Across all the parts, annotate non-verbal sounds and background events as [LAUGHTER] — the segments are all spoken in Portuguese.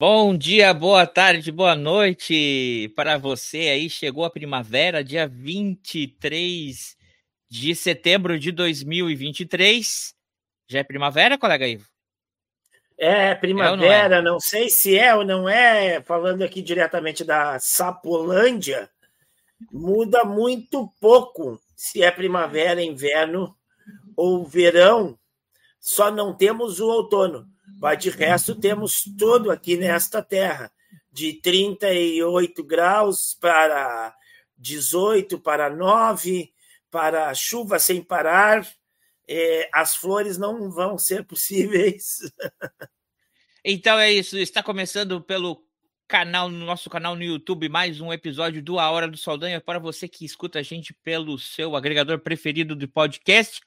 Bom dia, boa tarde, boa noite para você aí. Chegou a primavera, dia 23 de setembro de 2023. Já é primavera, colega Ivo? É, primavera, é não, é? não, sei se é ou não é, falando aqui diretamente da Sapolândia, muda muito pouco se é primavera, inverno ou verão, só não temos o outono. Mas de resto, temos tudo aqui nesta terra, de 38 graus para 18, para 9, para chuva sem parar. É, as flores não vão ser possíveis. [LAUGHS] Então é isso. Está começando pelo canal, no nosso canal no YouTube, mais um episódio do A Hora do Saldanha para você que escuta a gente pelo seu agregador preferido de podcast.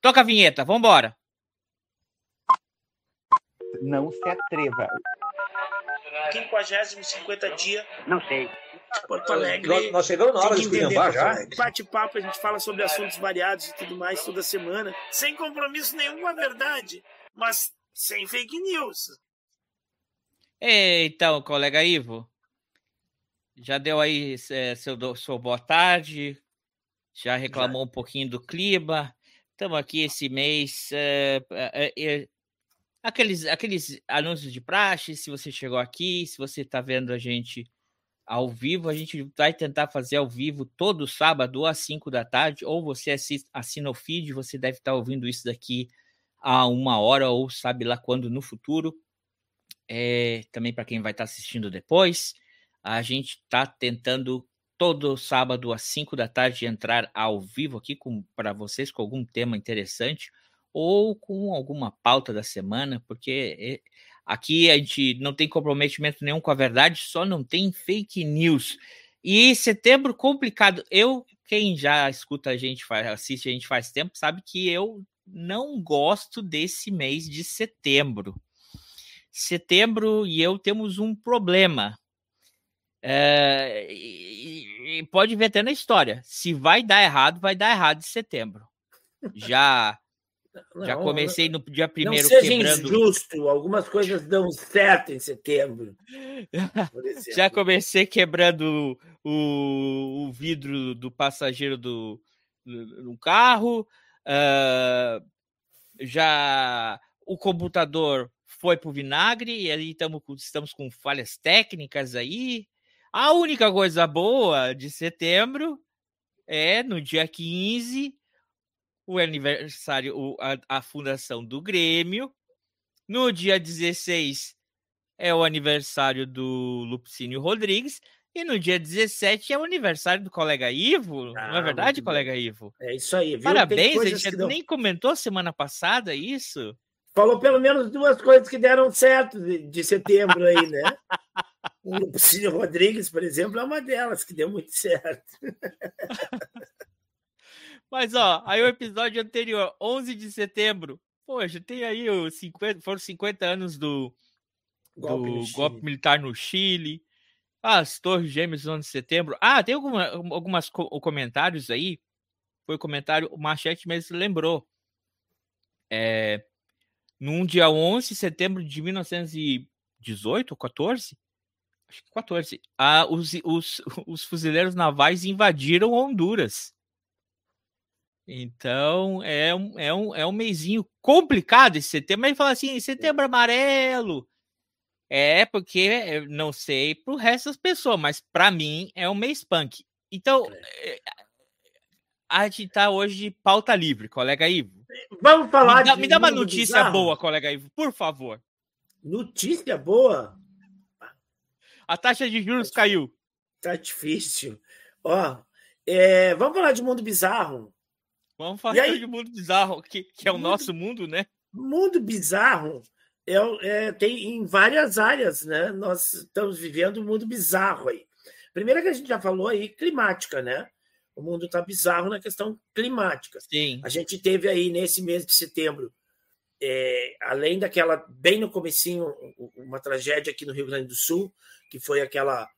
Toca a vinheta, vamos embora. Não se atreva. 50, 50 dia. Não sei. Porto Alegre. Nós, nós chegamos na hora de esculhambar já. Bate-papo, a gente fala sobre assuntos variados e tudo mais toda semana, sem compromisso nenhum com a verdade, mas sem fake news. Então, colega Ivo, já deu aí é, seu, seu boa tarde, já reclamou já. um pouquinho do clima. Estamos aqui esse mês. É, é, é aqueles, aqueles anúncios de praxe, se você chegou aqui, se você está vendo a gente ao vivo, a gente vai tentar fazer ao vivo todo sábado às 5 da tarde, ou você assina o feed, você deve estar tá ouvindo isso daqui a uma hora, ou sabe lá quando no futuro. É, também para quem vai estar tá assistindo depois, a gente está tentando todo sábado às 5 da tarde entrar ao vivo aqui para vocês com algum tema interessante ou com alguma pauta da semana, porque eh, aqui a gente não tem comprometimento nenhum com a verdade, só não tem fake news. E setembro complicado. Eu, quem já escuta a gente, assiste a gente faz tempo, sabe que eu não gosto desse mês de setembro. Setembro e eu temos um problema. É, e, e pode ver até na história. Se vai dar errado, vai dar errado em setembro. Já não, Já comecei no dia primeiro não seja quebrando. injusto, algumas coisas dão certo em setembro. [LAUGHS] Já comecei quebrando o, o vidro do passageiro do, do, carro. Uh, já o computador foi para o vinagre e aí tamo, estamos com falhas técnicas aí. A única coisa boa de setembro é no dia 15 o aniversário, o, a, a fundação do Grêmio. No dia 16 é o aniversário do Lupicínio Rodrigues. E no dia 17 é o aniversário do colega Ivo. Ah, não é ah, verdade, colega. Ivo? É isso aí, viu? Parabéns, a gente nem comentou semana passada isso. Falou pelo menos duas coisas que deram certo de, de setembro aí, né? [LAUGHS] o Lupicínio Rodrigues, por exemplo, é uma delas que deu muito certo. [LAUGHS] Mas, ó, aí o episódio anterior, 11 de setembro, poxa, tem aí os 50, foram 50 anos do, golpe, do golpe militar no Chile. As Torres Gêmeas no 11 de setembro. Ah, tem alguma, algumas comentários aí. Foi o comentário, o Machete mesmo lembrou. É, num dia 11 de setembro de 1918 ou 14, acho que 14, ah, os, os, [LAUGHS] os fuzileiros navais invadiram Honduras. Então, é um, é um, é um mêsinho complicado esse setembro. Mas fala assim, setembro amarelo. É porque, eu não sei pro resto das pessoas, mas para mim é um mês punk. Então, é. a gente tá hoje de pauta livre, colega Ivo. Vamos falar me dá, de. Me dá uma notícia bizarro. boa, colega Ivo, por favor. Notícia boa? A taxa de juros tá caiu. Tá difícil. Ó, é, vamos falar de mundo bizarro. Vamos falar aí, de mundo bizarro, que, que é o mundo, nosso mundo, né? Mundo bizarro é, é, tem em várias áreas, né? Nós estamos vivendo um mundo bizarro aí. Primeiro que a gente já falou aí, climática, né? O mundo está bizarro na questão climática. Sim. A gente teve aí nesse mês de setembro, é, além daquela, bem no comecinho, uma tragédia aqui no Rio Grande do Sul, que foi aquela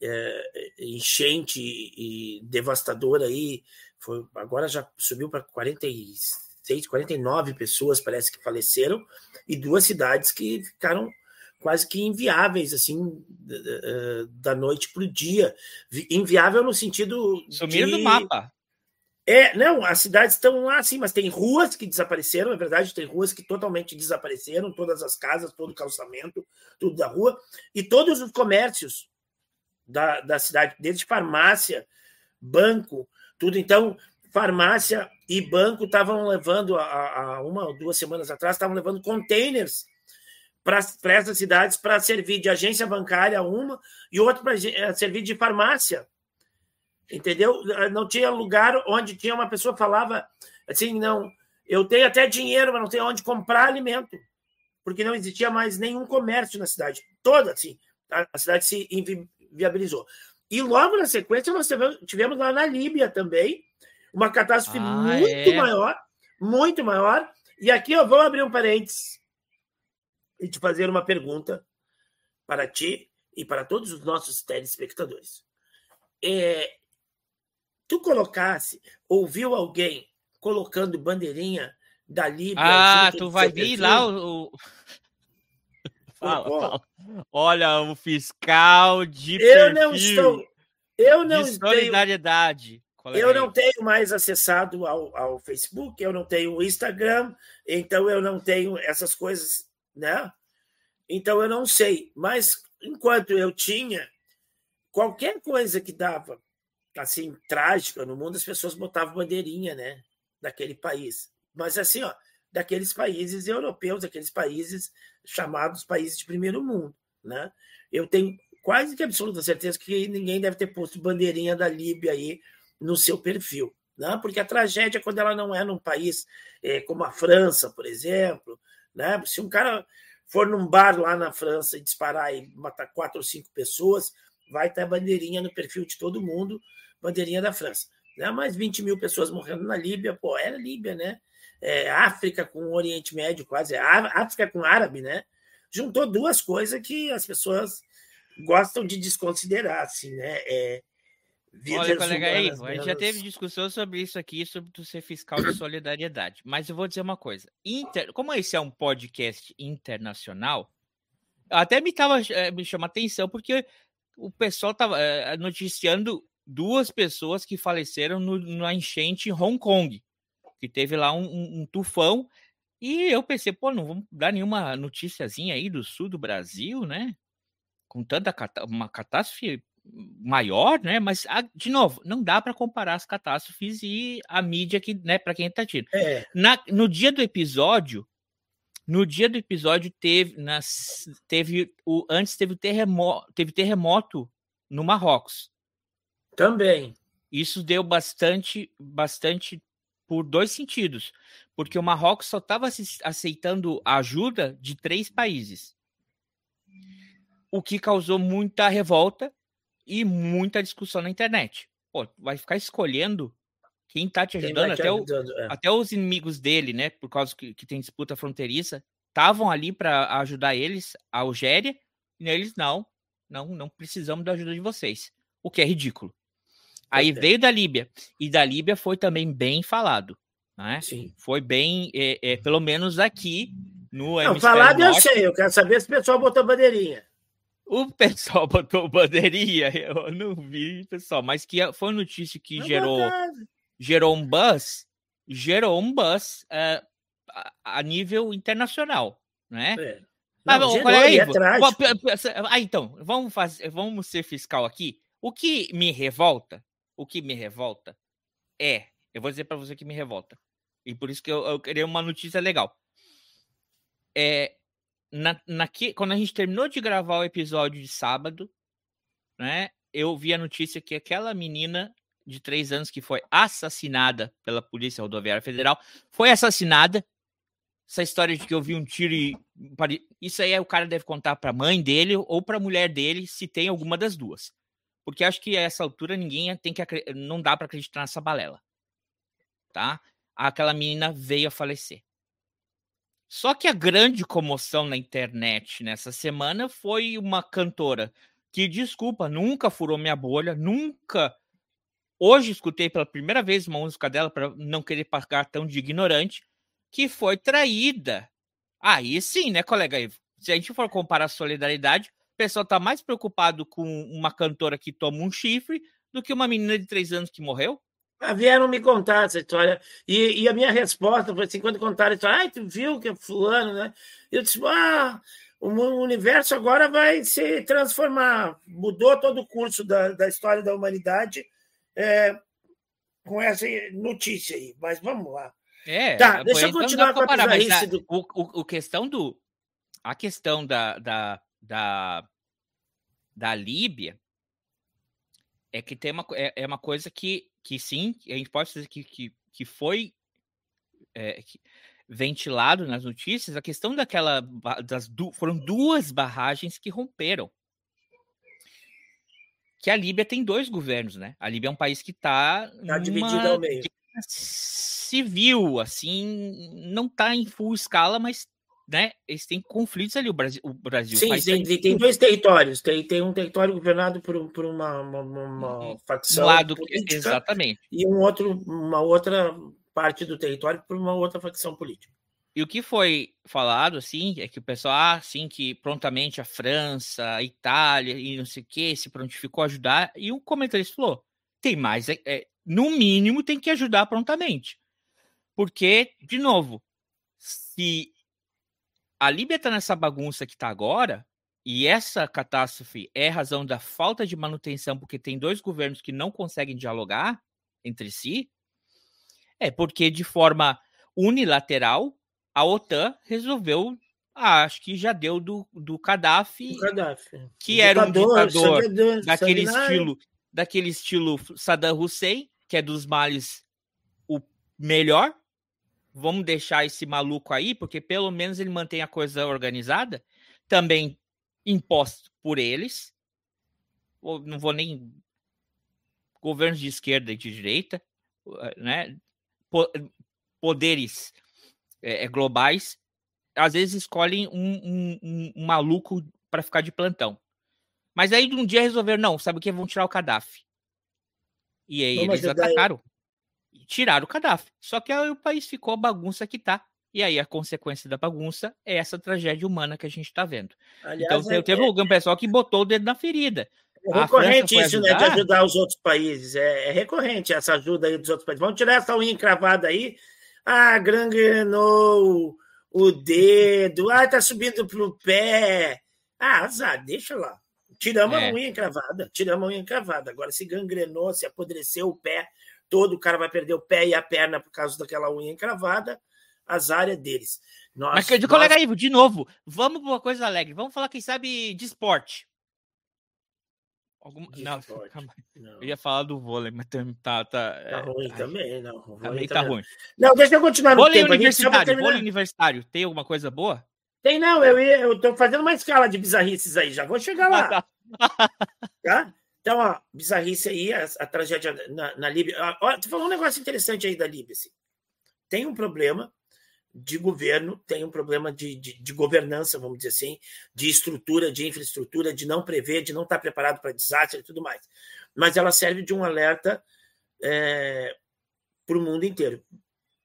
é, enchente e devastadora aí foi, agora já subiu para 46, 49 pessoas, parece que faleceram, e duas cidades que ficaram quase que inviáveis, assim, da noite para o dia. Inviável no sentido. Sumiram de... do mapa. É, não, as cidades estão lá, sim, mas tem ruas que desapareceram, é verdade, tem ruas que totalmente desapareceram, todas as casas, todo o calçamento, tudo da rua, e todos os comércios da, da cidade, desde farmácia, banco, tudo. Então, farmácia e banco estavam levando, há uma ou duas semanas atrás, estavam levando containers para essas cidades para servir de agência bancária uma e outra para eh, servir de farmácia. Entendeu? Não tinha lugar onde tinha uma pessoa falava assim, não, eu tenho até dinheiro, mas não tenho onde comprar alimento, porque não existia mais nenhum comércio na cidade. Toda, assim, a cidade se inviabilizou. E logo na sequência nós tivemos lá na Líbia também uma catástrofe ah, muito é? maior, muito maior. E aqui eu vou abrir um parênteses e te fazer uma pergunta para ti e para todos os nossos telespectadores. É, tu colocasse, ouviu alguém colocando bandeirinha da Líbia? Ah, tu vai vir lá o. Fala, fala. Olha o fiscal de eu perfil, não estou, eu não de solidariedade. Tenho, eu não tenho mais acessado ao, ao Facebook, eu não tenho Instagram, então eu não tenho essas coisas né? Então eu não sei, mas enquanto eu tinha qualquer coisa que dava assim trágica no mundo, as pessoas botavam bandeirinha, né, daquele país. Mas assim, ó, daqueles países europeus, daqueles países chamados países de primeiro mundo, né? Eu tenho quase que absoluta certeza que ninguém deve ter posto bandeirinha da Líbia aí no seu perfil, né? Porque a tragédia quando ela não é num país é, como a França, por exemplo, né? Se um cara for num bar lá na França e disparar e matar quatro ou cinco pessoas, vai ter bandeirinha no perfil de todo mundo, bandeirinha da França. Né? Mais 20 mil pessoas morrendo na Líbia, pô, era Líbia, né? É, África com o Oriente Médio, quase, África com árabe, né? Juntou duas coisas que as pessoas gostam de desconsiderar, assim, né? É, Olha, colega, aí, a gente já teve discussão sobre isso aqui, sobre tu ser fiscal de solidariedade. Mas eu vou dizer uma coisa: Inter... como esse é um podcast internacional, até me, tava, eh, me chama atenção, porque o pessoal estava eh, noticiando duas pessoas que faleceram no, na enchente em Hong Kong, que teve lá um, um, um tufão. E eu pensei, pô, não vamos dar nenhuma noticiazinha aí do sul do Brasil, né? Com tanta uma catástrofe maior, né? Mas, de novo, não dá para comparar as catástrofes e a mídia que, né, para quem está tiro. É. Na, no dia do episódio, no dia do episódio teve, nas, teve o antes teve terremoto, teve terremoto no Marrocos. Também. Isso deu bastante, bastante por dois sentidos, porque o Marrocos só estava aceitando ajuda de três países, o que causou muita revolta e muita discussão na internet. Pô, vai ficar escolhendo quem tá te ajudando, até, ajudando o, é. até os inimigos dele, né? Por causa que, que tem disputa fronteiriça, estavam ali para ajudar eles, a Algéria, e eles não, não, não precisamos da ajuda de vocês. O que é ridículo. Aí veio da Líbia, e da Líbia foi também bem falado. Né? Sim. Foi bem, é, é, pelo menos aqui no Não, falado eu sei, eu quero saber se o pessoal botou bandeirinha. O pessoal [LAUGHS] botou bandeirinha, eu não vi, pessoal, mas que foi notícia que não gerou, gerou um buzz, gerou um buzz uh, a, nível internacional, né? É. Não, bom, gerou, aí, é ah, então, vamos fazer, vamos ser fiscal aqui. O que me revolta, o que me revolta é, eu vou dizer para você que me revolta, e por isso que eu, eu queria uma notícia legal. É, na, na quando a gente terminou de gravar o episódio de sábado, né, eu vi a notícia que aquela menina de três anos que foi assassinada pela Polícia Rodoviária Federal foi assassinada. Essa história de que eu vi um tiro e. Isso aí o cara deve contar para a mãe dele ou para a mulher dele, se tem alguma das duas. Porque acho que a essa altura ninguém tem que. Não dá para acreditar nessa balela. Tá? Aquela menina veio a falecer. Só que a grande comoção na internet nessa semana foi uma cantora que, desculpa, nunca furou minha bolha, nunca. Hoje escutei pela primeira vez uma música dela para não querer pagar tão de ignorante, que foi traída. Aí sim, né, colega Ivo? se a gente for comparar a solidariedade, pessoal está mais preocupado com uma cantora que toma um chifre do que uma menina de três anos que morreu. Ah, vieram me contar essa história. E, e, a minha resposta foi assim: quando contaram a história, ah, tu viu que é fulano, né? Eu disse, ah, o universo agora vai se transformar. Mudou todo o curso da, da história da humanidade é, com essa notícia aí. Mas vamos lá. É, tá, deixa eu continuar com a bizarrice do... O, o, o, questão do... A questão da, da, da, da Líbia é que tem uma, é, é uma coisa que, que sim, a gente pode dizer que, que, que foi é, que, ventilado nas notícias a questão daquela das foram duas barragens que romperam que a Líbia tem dois governos, né? A Líbia é um país que está tá dividido ao meio. Civil, assim, não está em full escala, mas né, eles têm conflitos ali, o Brasil. O Brasil Sim, tem, tem, tem, dois territórios. Tem, tem um território governado por, por uma, uma, uma facção. Um lado, política, exatamente. E um outro, uma outra parte do território por uma outra facção política. E o que foi falado, assim, é que o pessoal, ah, sim, que prontamente a França, a Itália e não sei o que se prontificou a ajudar. E o comentarista falou: tem mais, é, é, no mínimo tem que ajudar prontamente. Porque, de novo, se a Líbia está nessa bagunça que está agora, e essa catástrofe é razão da falta de manutenção, porque tem dois governos que não conseguem dialogar entre si, é porque de forma unilateral a OTAN resolveu, ah, acho que já deu do, do Gaddafi, Gaddafi. que ditador, era um ditador daquele estilo, daquele estilo Saddam Hussein, que é dos males o melhor. Vamos deixar esse maluco aí, porque pelo menos ele mantém a coisa organizada, também imposto por eles. Não vou nem governos de esquerda e de direita, né? Poderes é, globais, às vezes escolhem um, um, um, maluco para ficar de plantão. Mas aí um dia resolveram, não, sabe o que? Vão tirar o Gaddafi. E aí não, eles atacaram. Daí... Tiraram o Gaddafi. Só que aí o país ficou a bagunça que tá. E aí a consequência da bagunça é essa tragédia humana que a gente está vendo. Aliás, então é, teve um pessoal que botou o dedo na ferida. É recorrente isso, né, de ajudar os outros países. É, é, recorrente essa ajuda aí dos outros países. Vamos tirar essa unha encravada aí ah, gangrenou o dedo. Ah, tá subindo pro pé. Ah, azar, deixa lá. Tiramos é. a unha encravada. Tiramos a unha encravada. Agora, se gangrenou, se apodreceu o pé, todo o cara vai perder o pé e a perna por causa daquela unha encravada. Azar é deles. Nós, Mas, nós... colega Ivo, de novo, vamos para uma coisa alegre. Vamos falar, quem sabe, de esporte. Algum... Não, não, eu ia falar do vôlei, mas tá. Tá, tá, tá ruim ai, também, não. Também tá ruim. Não, deixa eu continuar no vôlei tempo. Universitário, vôlei universitário, tem alguma coisa boa? Tem, não. Eu, ia, eu tô fazendo uma escala de bizarrices aí, já vou chegar lá. Ah, tá. tá? Então, ó, bizarrice aí, a, a tragédia na, na Líbia. Ó, tu falou um negócio interessante aí da Líbia. Assim. Tem um problema de governo, tem um problema de, de, de, governança, vamos dizer assim, de estrutura, de infraestrutura, de não prever, de não estar preparado para desastre e tudo mais. Mas ela serve de um alerta é, para o mundo inteiro.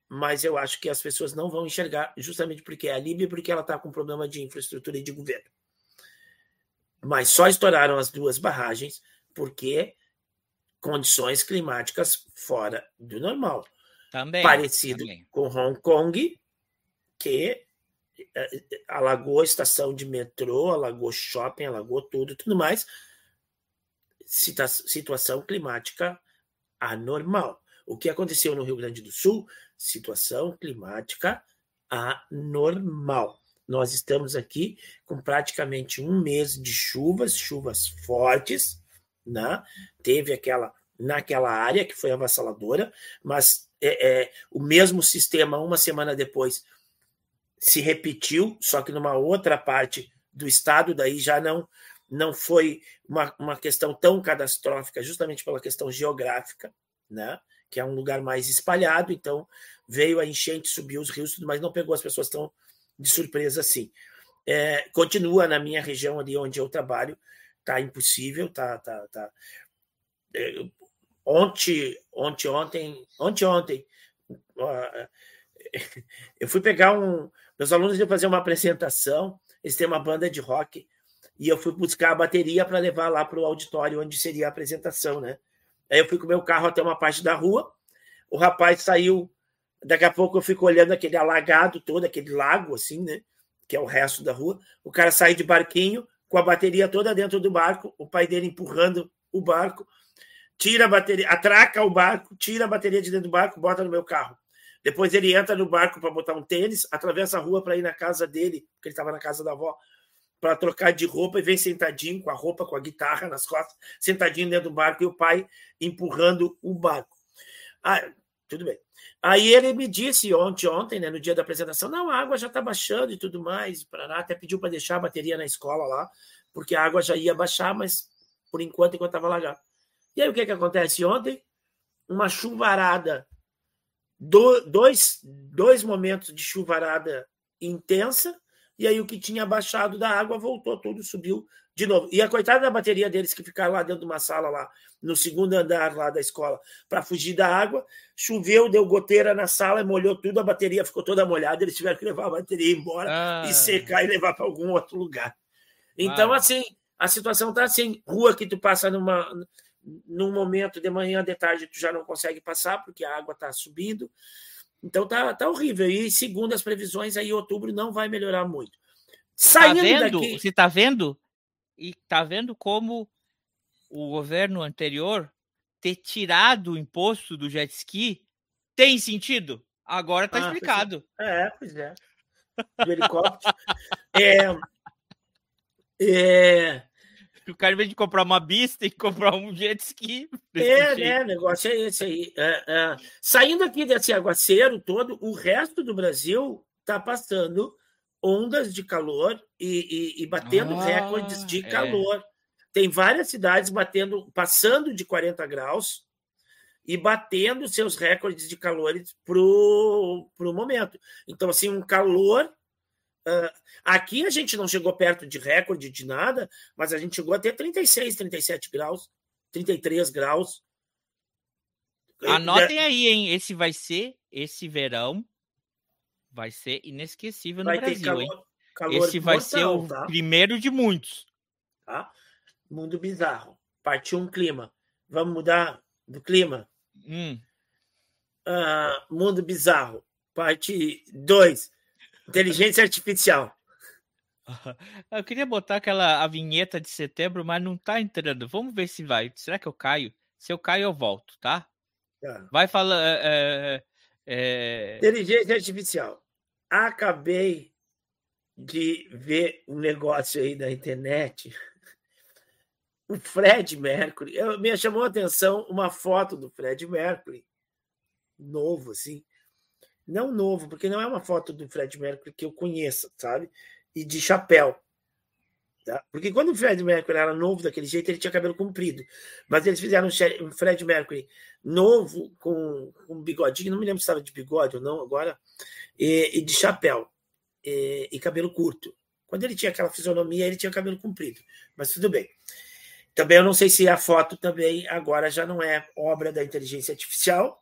Mas eu acho que as pessoas não vão enxergar, justamente porque é a Líbia, porque ela está com problema de infraestrutura e de governo. Mas só estouraram as duas barragens porque condições climáticas fora do normal. Também, Parecido também. com Hong Kong, que eh, alagou a estação de metrô, alagou shopping, alagou tudo, tudo mais. Situação climática anormal. O que aconteceu no Rio Grande do Sul? Situação climática anormal. Nós estamos aqui com praticamente um mês de chuvas, chuvas fortes, né? Teve aquela naquela área que foi avassaladora, mas é, é, o mesmo sistema uma semana depois se repetiu, só que numa outra parte do estado, daí já não não foi uma, uma questão tão catastrófica, justamente pela questão geográfica, né? que é um lugar mais espalhado, então veio a enchente, subiu os rios, mas não pegou as pessoas tão de surpresa assim. É, continua na minha região ali onde eu trabalho, tá impossível, tá, tá, tá. É, ontem, ontem, ontem, ontem, ontem, [LAUGHS] eu fui pegar um, meus alunos iam fazer uma apresentação Eles têm uma banda de rock. E eu fui buscar a bateria para levar lá para o auditório onde seria a apresentação, né? Aí eu fui com o meu carro até uma parte da rua. O rapaz saiu. Daqui a pouco eu fico olhando aquele alagado todo, aquele lago, assim, né? Que é o resto da rua. O cara sai de barquinho, com a bateria toda dentro do barco, o pai dele empurrando o barco, tira a bateria, atraca o barco, tira a bateria de dentro do barco, bota no meu carro. Depois ele entra no barco para botar um tênis, atravessa a rua para ir na casa dele, porque ele estava na casa da avó, para trocar de roupa e vem sentadinho com a roupa, com a guitarra nas costas, sentadinho dentro do barco e o pai empurrando o barco. Ah, tudo bem. Aí ele me disse ontem, ontem, né, no dia da apresentação, não, a água já está baixando e tudo mais. Parará, até pediu para deixar a bateria na escola lá, porque a água já ia baixar, mas por enquanto, enquanto estava lagado. E aí o que, que acontece ontem? Uma chuvarada, do, dois, dois momentos de chuvarada intensa, e aí o que tinha baixado da água voltou, tudo subiu de novo. E a coitada da bateria deles que ficaram lá dentro de uma sala lá, no segundo andar lá da escola, para fugir da água, choveu, deu goteira na sala, molhou tudo, a bateria ficou toda molhada, eles tiveram que levar a bateria embora ah. e secar e levar para algum outro lugar. Então, ah. assim, a situação está assim, rua que tu passa numa num momento de manhã, de tarde, tu já não consegue passar porque a água está subindo. Então tá, tá horrível. E segundo as previsões, aí outubro não vai melhorar muito. Tá Saindo tá vendo? Daqui... Você está vendo? E tá vendo como o governo anterior ter tirado o imposto do jet ski tem sentido? Agora tá ah, explicado. Pois é. é, pois é. Do helicóptero. [LAUGHS] é, é, o cara, em vez de comprar uma bista, tem que comprar um jet ski. É, né? O negócio é esse aí. É, é. Saindo aqui desse aguaceiro todo, o resto do Brasil está passando ondas de calor e, e, e batendo ah, recordes de é. calor. Tem várias cidades batendo, passando de 40 graus e batendo seus recordes de calor para o momento. Então, assim, um calor Uh, aqui a gente não chegou perto de recorde de nada, mas a gente chegou até 36, 37 graus, 33 graus. Anotem aí, hein? Esse vai ser, esse verão vai ser inesquecível no vai Brasil, calor, hein? Calor esse vai mortal, ser o tá? primeiro de muitos. Tá? Mundo bizarro. Partiu um clima. Vamos mudar do clima? Hum. Uh, mundo bizarro. Parte 2 Inteligência artificial. [LAUGHS] Eu queria botar aquela a vinheta de setembro, mas não tá entrando. Vamos ver se vai. Será que eu caio? Se eu caio, eu volto, tá? tá. Vai falar. É, é... Inteligência artificial. Acabei de ver um negócio aí na internet. O Fred Mercury. Eu, me chamou a atenção uma foto do Fred Mercury, novo, assim, não novo, porque não é uma foto do Fred Mercury que eu conheça, sabe? E de chapéu. Tá? Porque quando o Fred Mercury era novo daquele jeito, ele tinha cabelo comprido. Mas eles fizeram um Fred Mercury novo, com, com bigodinho, não me lembro se estava de bigode ou não agora, e, e de chapéu, e, e, cabelo curto. Quando ele tinha aquela fisionomia, ele tinha cabelo comprido. Mas tudo bem. Também eu não sei se a foto também agora já não é obra da inteligência artificial,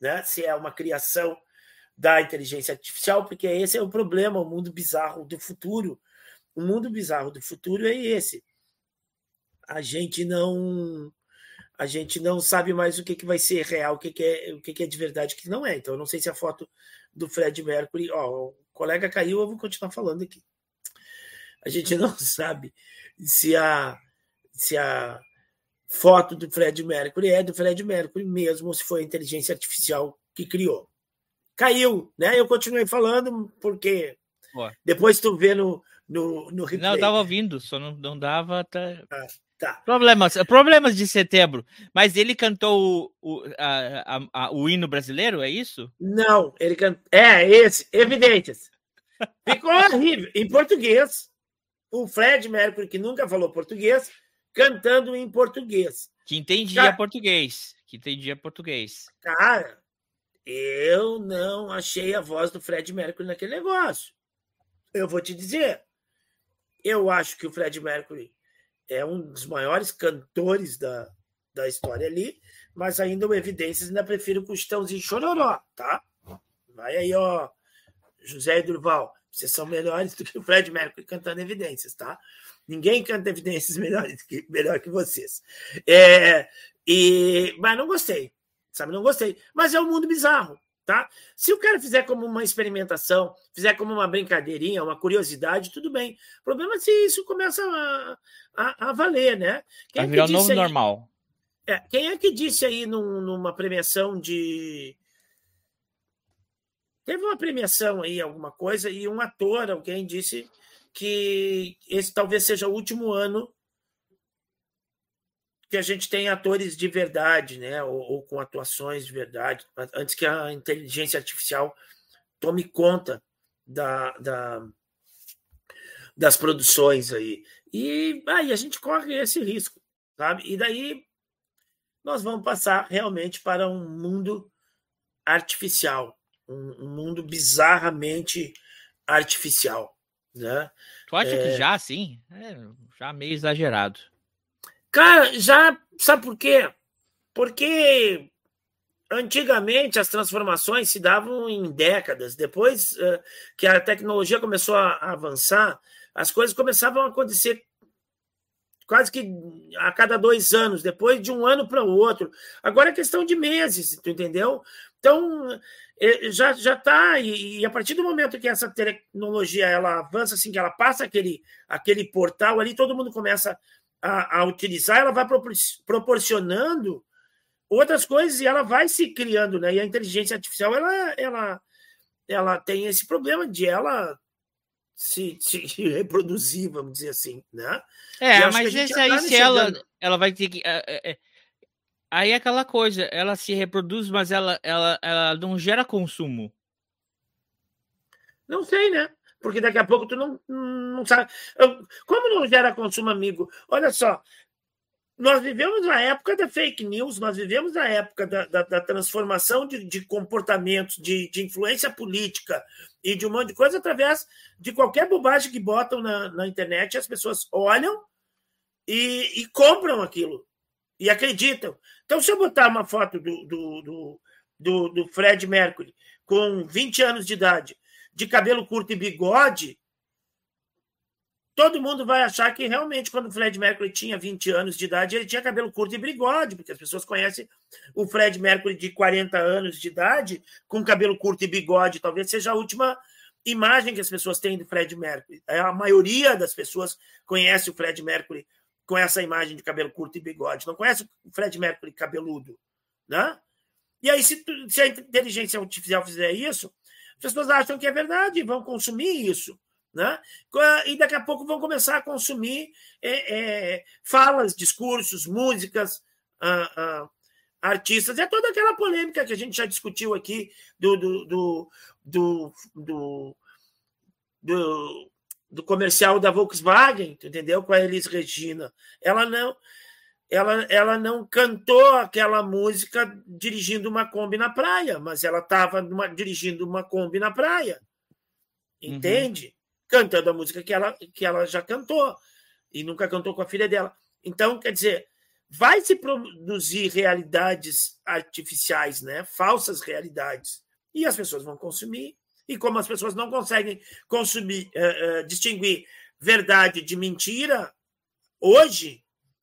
né? se é uma criação da inteligência artificial, porque esse é o problema, o mundo bizarro do futuro. O mundo bizarro do futuro é esse. A gente não a gente não sabe mais o que, que vai ser real, o que, que é o que, que é de verdade, o que não é. Então, eu não sei se a foto do Fred Mercury, ó, o colega caiu, eu vou continuar falando aqui. A gente não [LAUGHS] sabe se a se a foto do Fred Mercury é do Fred Mercury mesmo, ou se foi a inteligência artificial que criou caiu, né? Eu continuei falando porque depois tu vê no, no, no replay. Não, eu tava ouvindo, só não, não dava até... Ah, tá. Problemas, problemas de setembro. Mas ele cantou o, o, a, a, a, o hino brasileiro, é isso? Não, ele cantou. É, esse, evidentes. [LAUGHS] Ficou horrível. Em português. O Fred Mercury, que nunca falou português, cantando em português. Que entendia Cara, português. Que entendia português. Cara, eu não achei a voz do Fred Mercury naquele negócio. Eu vou te dizer. Eu acho que o Fred Mercury é um dos maiores cantores da, da história ali, mas ainda o Evidências ainda prefiro o Custãozinho Chororó, tá? Vai aí, ó, José Durval. Vocês são melhores do que o Fred Mercury cantando evidências, tá? Ninguém canta evidências [LAUGHS] melhores que, melhor que vocês. É, e, mas não gostei, sabe? Não gostei. Mas é um mundo bizarro, tá? Se o cara fizer como uma experimentação, fizer como uma brincadeirinha, uma curiosidade, tudo bem. O problema é se isso começa a, a, a valer, né? Quem Vai é virar o novo aí, normal. É, quem é que disse aí num, numa premiação de. Teve uma premiação aí, alguma coisa, e um ator, alguém disse que esse talvez seja o último ano que a gente tem atores de verdade, né? Ou, ou, com atuações de verdade, antes que a inteligência artificial tome conta da, da das produções aí. E aí a gente corre esse risco, sabe? E daí nós vamos passar realmente para um mundo artificial, um, um mundo bizarramente artificial, né? Tu acha é... que já, sim? É, já meio exagerado. Cara, já. Sabe por quê? Porque antigamente as transformações se davam em décadas. Depois uh, que a tecnologia começou a avançar, as coisas começavam a acontecer quase que a cada dois anos, depois de um ano para o outro. Agora é questão de meses, tu entendeu? Então já já está e, e, a partir do momento que essa tecnologia ela avança assim que ela passa aquele aquele portal ali todo mundo começa a, a utilizar, ela vai proporcionando outras coisas e ela vai se criando, né? E a inteligência artificial, ela, ela, ela tem esse problema de ela se, se [LAUGHS] reproduzir, vamos dizer assim, né? É, mas esse aí, tá se ela, ela vai ter que. É, é, aí é aquela coisa, ela se reproduz, mas ela, ela, ela não gera consumo. Não sei, né? Porque daqui a pouco tu não, não sabe. Como não gera consumo amigo? Olha só, nós vivemos na época da fake news, nós vivemos na época da, da, da transformação de, de comportamentos, de, de, influência política e de um monte de coisa através de qualquer bobagem que botam na, na internet, as pessoas olham e, e, compram aquilo e acreditam. Então, se eu botar uma foto do, do, do, do, do Fred Mercury com 20 anos de idade de cabelo curto e bigode, todo mundo vai achar que realmente, quando o Fred Mercury tinha 20 anos de idade, ele tinha cabelo curto e bigode, porque as pessoas conhecem o Fred Mercury de 40 anos de idade, com cabelo curto e bigode. Talvez seja a última imagem que as pessoas têm do Fred Mercury. É, a maioria das pessoas conhece o Fred Mercury com essa imagem de cabelo curto e bigode. Não conhece o Fred Mercury cabeludo. Né? E aí, se, se a inteligência artificial fizer isso, as pessoas acham que é verdade e vão consumir isso. Né? E daqui a pouco vão começar a consumir é, é, falas, discursos, músicas, ah, ah, artistas. É toda aquela polêmica que a gente já discutiu aqui do, do, do, do, do, do, do comercial da Volkswagen, entendeu? Com a Elis Regina. Ela não ela, ela não cantou aquela música dirigindo uma Kombi na praia, mas ela estava dirigindo uma Kombi na praia. Uhum. Entende? Uhum. Cantando a música que ela, que ela já cantou e nunca cantou com a filha dela. Então, quer dizer, vai se produzir realidades artificiais, né? falsas realidades. E as pessoas vão consumir. E como as pessoas não conseguem consumir, uh, uh, distinguir verdade de mentira, hoje,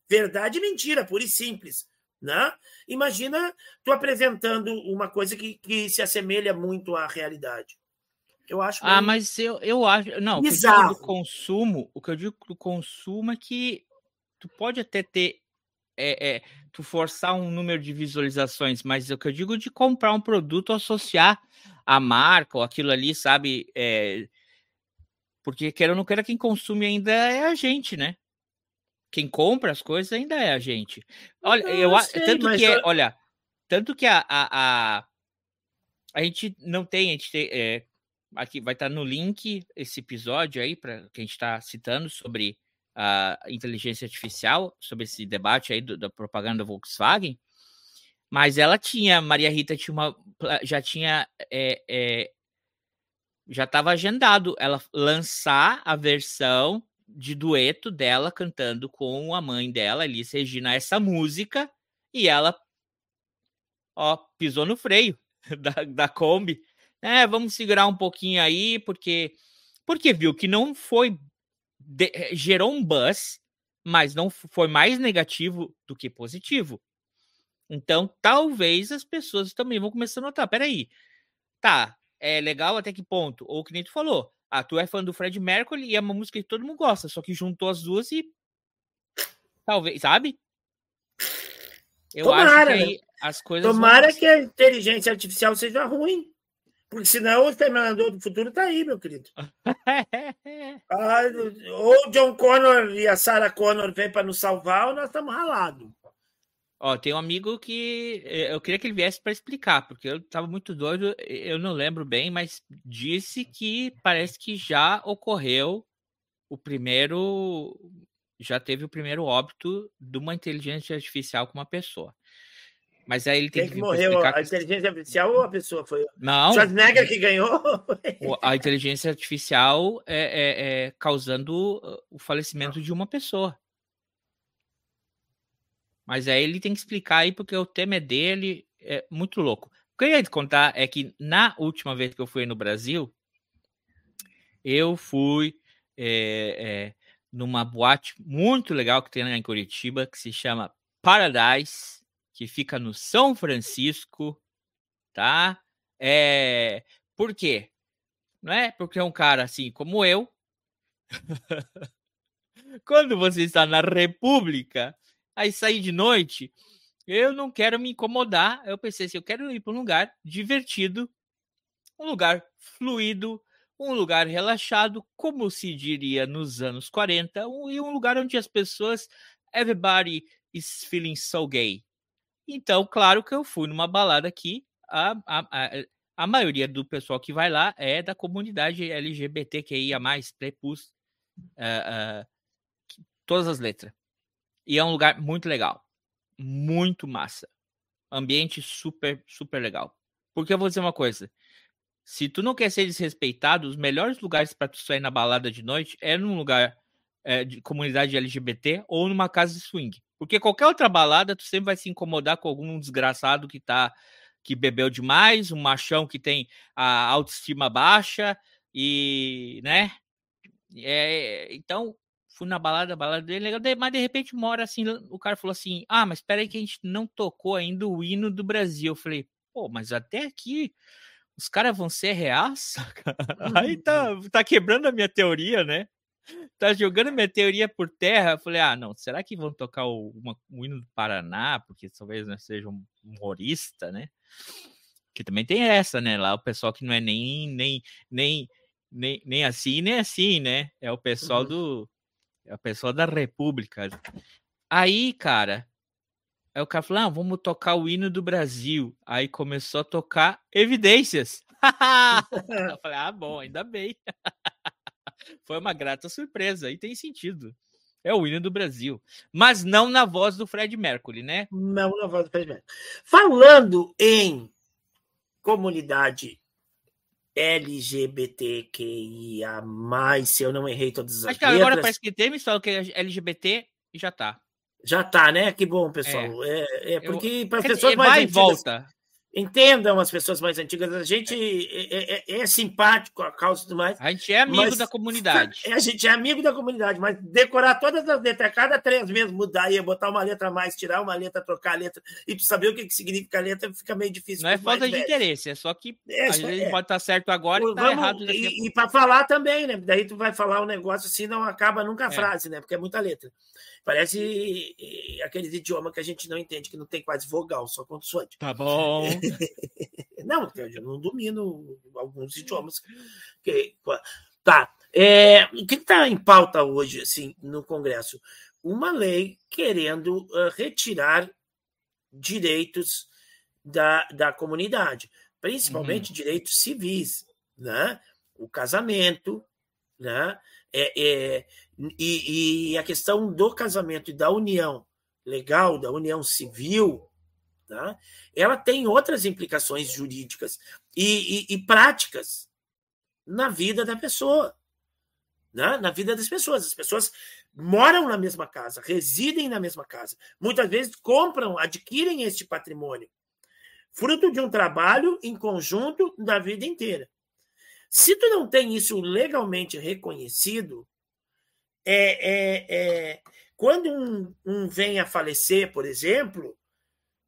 Verdade e mentira, pura e simples. Né? Imagina tu apresentando uma coisa que, que se assemelha muito à realidade. Eu acho. Ah, mas eu, eu acho. Não, bizarro. o do consumo, o que eu digo do consumo é que tu pode até ter. É, é, tu forçar um número de visualizações, mas o que eu digo de comprar um produto, associar a marca ou aquilo ali, sabe? É, porque queira ou não queira, quem consome ainda é a gente, né? Quem compra as coisas ainda é a gente. Olha, eu, eu sei, tanto que é, olha, tanto que a, a, a, a gente não tem, a gente tem, é, aqui vai estar no link esse episódio aí para que a gente está citando sobre a inteligência artificial, sobre esse debate aí do, da propaganda Volkswagen. Mas ela tinha, Maria Rita tinha uma, já tinha, é, é, já estava agendado ela lançar a versão de dueto dela cantando com a mãe dela, Alice Regina, essa música, e ela, ó, pisou no freio [LAUGHS] da, da Kombi. É, vamos segurar um pouquinho aí, porque porque viu que não foi. De, eh, gerou um buzz, mas não foi mais negativo do que positivo. Então, talvez as pessoas também vão começar a notar: peraí, tá, é legal até que ponto? Ou que nem tu falou, ah, tu é fã do Fred Mercury e é uma música que todo mundo gosta, só que juntou as duas e. Talvez, sabe? Eu Tomara, acho que né? as coisas. Tomara que a inteligência artificial seja ruim. Porque senão o Exterminador do Futuro tá aí, meu querido. [LAUGHS] ah, ou o John Connor e a Sarah Connor vêm para nos salvar, ou nós estamos ralados. Ó, tem um amigo que eh, eu queria que ele viesse para explicar, porque eu estava muito doido, eu não lembro bem, mas disse que parece que já ocorreu o primeiro, já teve o primeiro óbito de uma inteligência artificial com uma pessoa. Mas aí ele tem Quem que, que morreu? A inteligência artificial ou a pessoa foi? Não. Schwarzenegger que ganhou? A inteligência artificial é, é, é causando o falecimento de uma pessoa. Mas aí ele tem que explicar aí, porque o tema é dele, é muito louco. O que eu ia te contar é que na última vez que eu fui no Brasil, eu fui é, é, numa boate muito legal que tem lá em Curitiba, que se chama Paradise, que fica no São Francisco, tá? É, por quê? Não é porque é um cara assim como eu. [LAUGHS] Quando você está na República, aí sair de noite, eu não quero me incomodar. Eu pensei assim, eu quero ir para um lugar divertido, um lugar fluido, um lugar relaxado, como se diria nos anos 40, e um lugar onde as pessoas, everybody is feeling so gay. Então, claro que eu fui numa balada aqui, a, a, a, a maioria do pessoal que vai lá é da comunidade LGBTQIA+, prepus, uh, uh, todas as letras. E é um lugar muito legal. Muito massa. Ambiente super, super legal. Porque eu vou dizer uma coisa. Se tu não quer ser desrespeitado, os melhores lugares para tu sair na balada de noite é num lugar é, de comunidade LGBT ou numa casa de swing. Porque qualquer outra balada, tu sempre vai se incomodar com algum desgraçado que tá que bebeu demais, um machão que tem a autoestima baixa e, né? É, então, fui na balada, a balada dele, legal, mas de repente uma hora assim, o cara falou assim: Ah, mas espera aí que a gente não tocou ainda o hino do Brasil. Eu falei, pô, mas até aqui os caras vão ser reaça, [LAUGHS] Aí tá, tá quebrando a minha teoria, né? Tá jogando minha teoria por terra. Eu falei, ah, não, será que vão tocar o, uma, o hino do Paraná? Porque talvez não seja um humorista, né? Que também tem essa, né? Lá o pessoal que não é nem, nem, nem, nem, nem assim, nem assim, né? É o pessoal uhum. do é pessoa da República. Aí, cara, aí o cara falou: ah, vamos tocar o hino do Brasil. Aí começou a tocar evidências. [LAUGHS] eu falei, ah, bom, ainda bem. [LAUGHS] Foi uma grata surpresa, aí tem sentido. É o hino do Brasil. Mas não na voz do Fred Mercury, né? Não na voz do Fred Mercury. Falando em comunidade LGBTQIA, se eu não errei todas as Acho que letras. agora parece que tem, me que é LGBT e já tá. Já tá, né? Que bom, pessoal. É, é, é porque para as pessoas mais vai antigas, e volta. Entendam as pessoas mais antigas. A gente é, é, é, é simpático a causa do mais. A gente é amigo da comunidade. A gente é amigo da comunidade, mas decorar todas as letras, cada três meses mudar e botar uma letra a mais, tirar uma letra, trocar a letra, e tu saber o que, que significa a letra, fica meio difícil. Não é falta de velho. interesse, é só que é, às vezes é. pode estar certo agora e tá errado. E, e para falar também, né? Daí tu vai falar um negócio assim, não acaba nunca a é. frase, né? Porque é muita letra. Parece aqueles idiomas que a gente não entende, que não tem quase vogal, só consoante. Tá bom. [LAUGHS] não, eu não domino alguns idiomas. Tá. É, o que está em pauta hoje, assim, no Congresso? Uma lei querendo uh, retirar direitos da, da comunidade, principalmente uhum. direitos civis, né? O casamento, né? É, é, e, e, a questão do casamento e da união legal, da união civil, tá? ela tem outras implicações jurídicas e, e, e práticas na vida da pessoa, né? na vida das pessoas. As pessoas moram na mesma casa, residem na mesma casa, muitas vezes compram, adquirem este patrimônio, fruto de um trabalho em conjunto da vida inteira. Se tu não tem isso legalmente reconhecido, é, é, é quando um, um vem a falecer, por exemplo,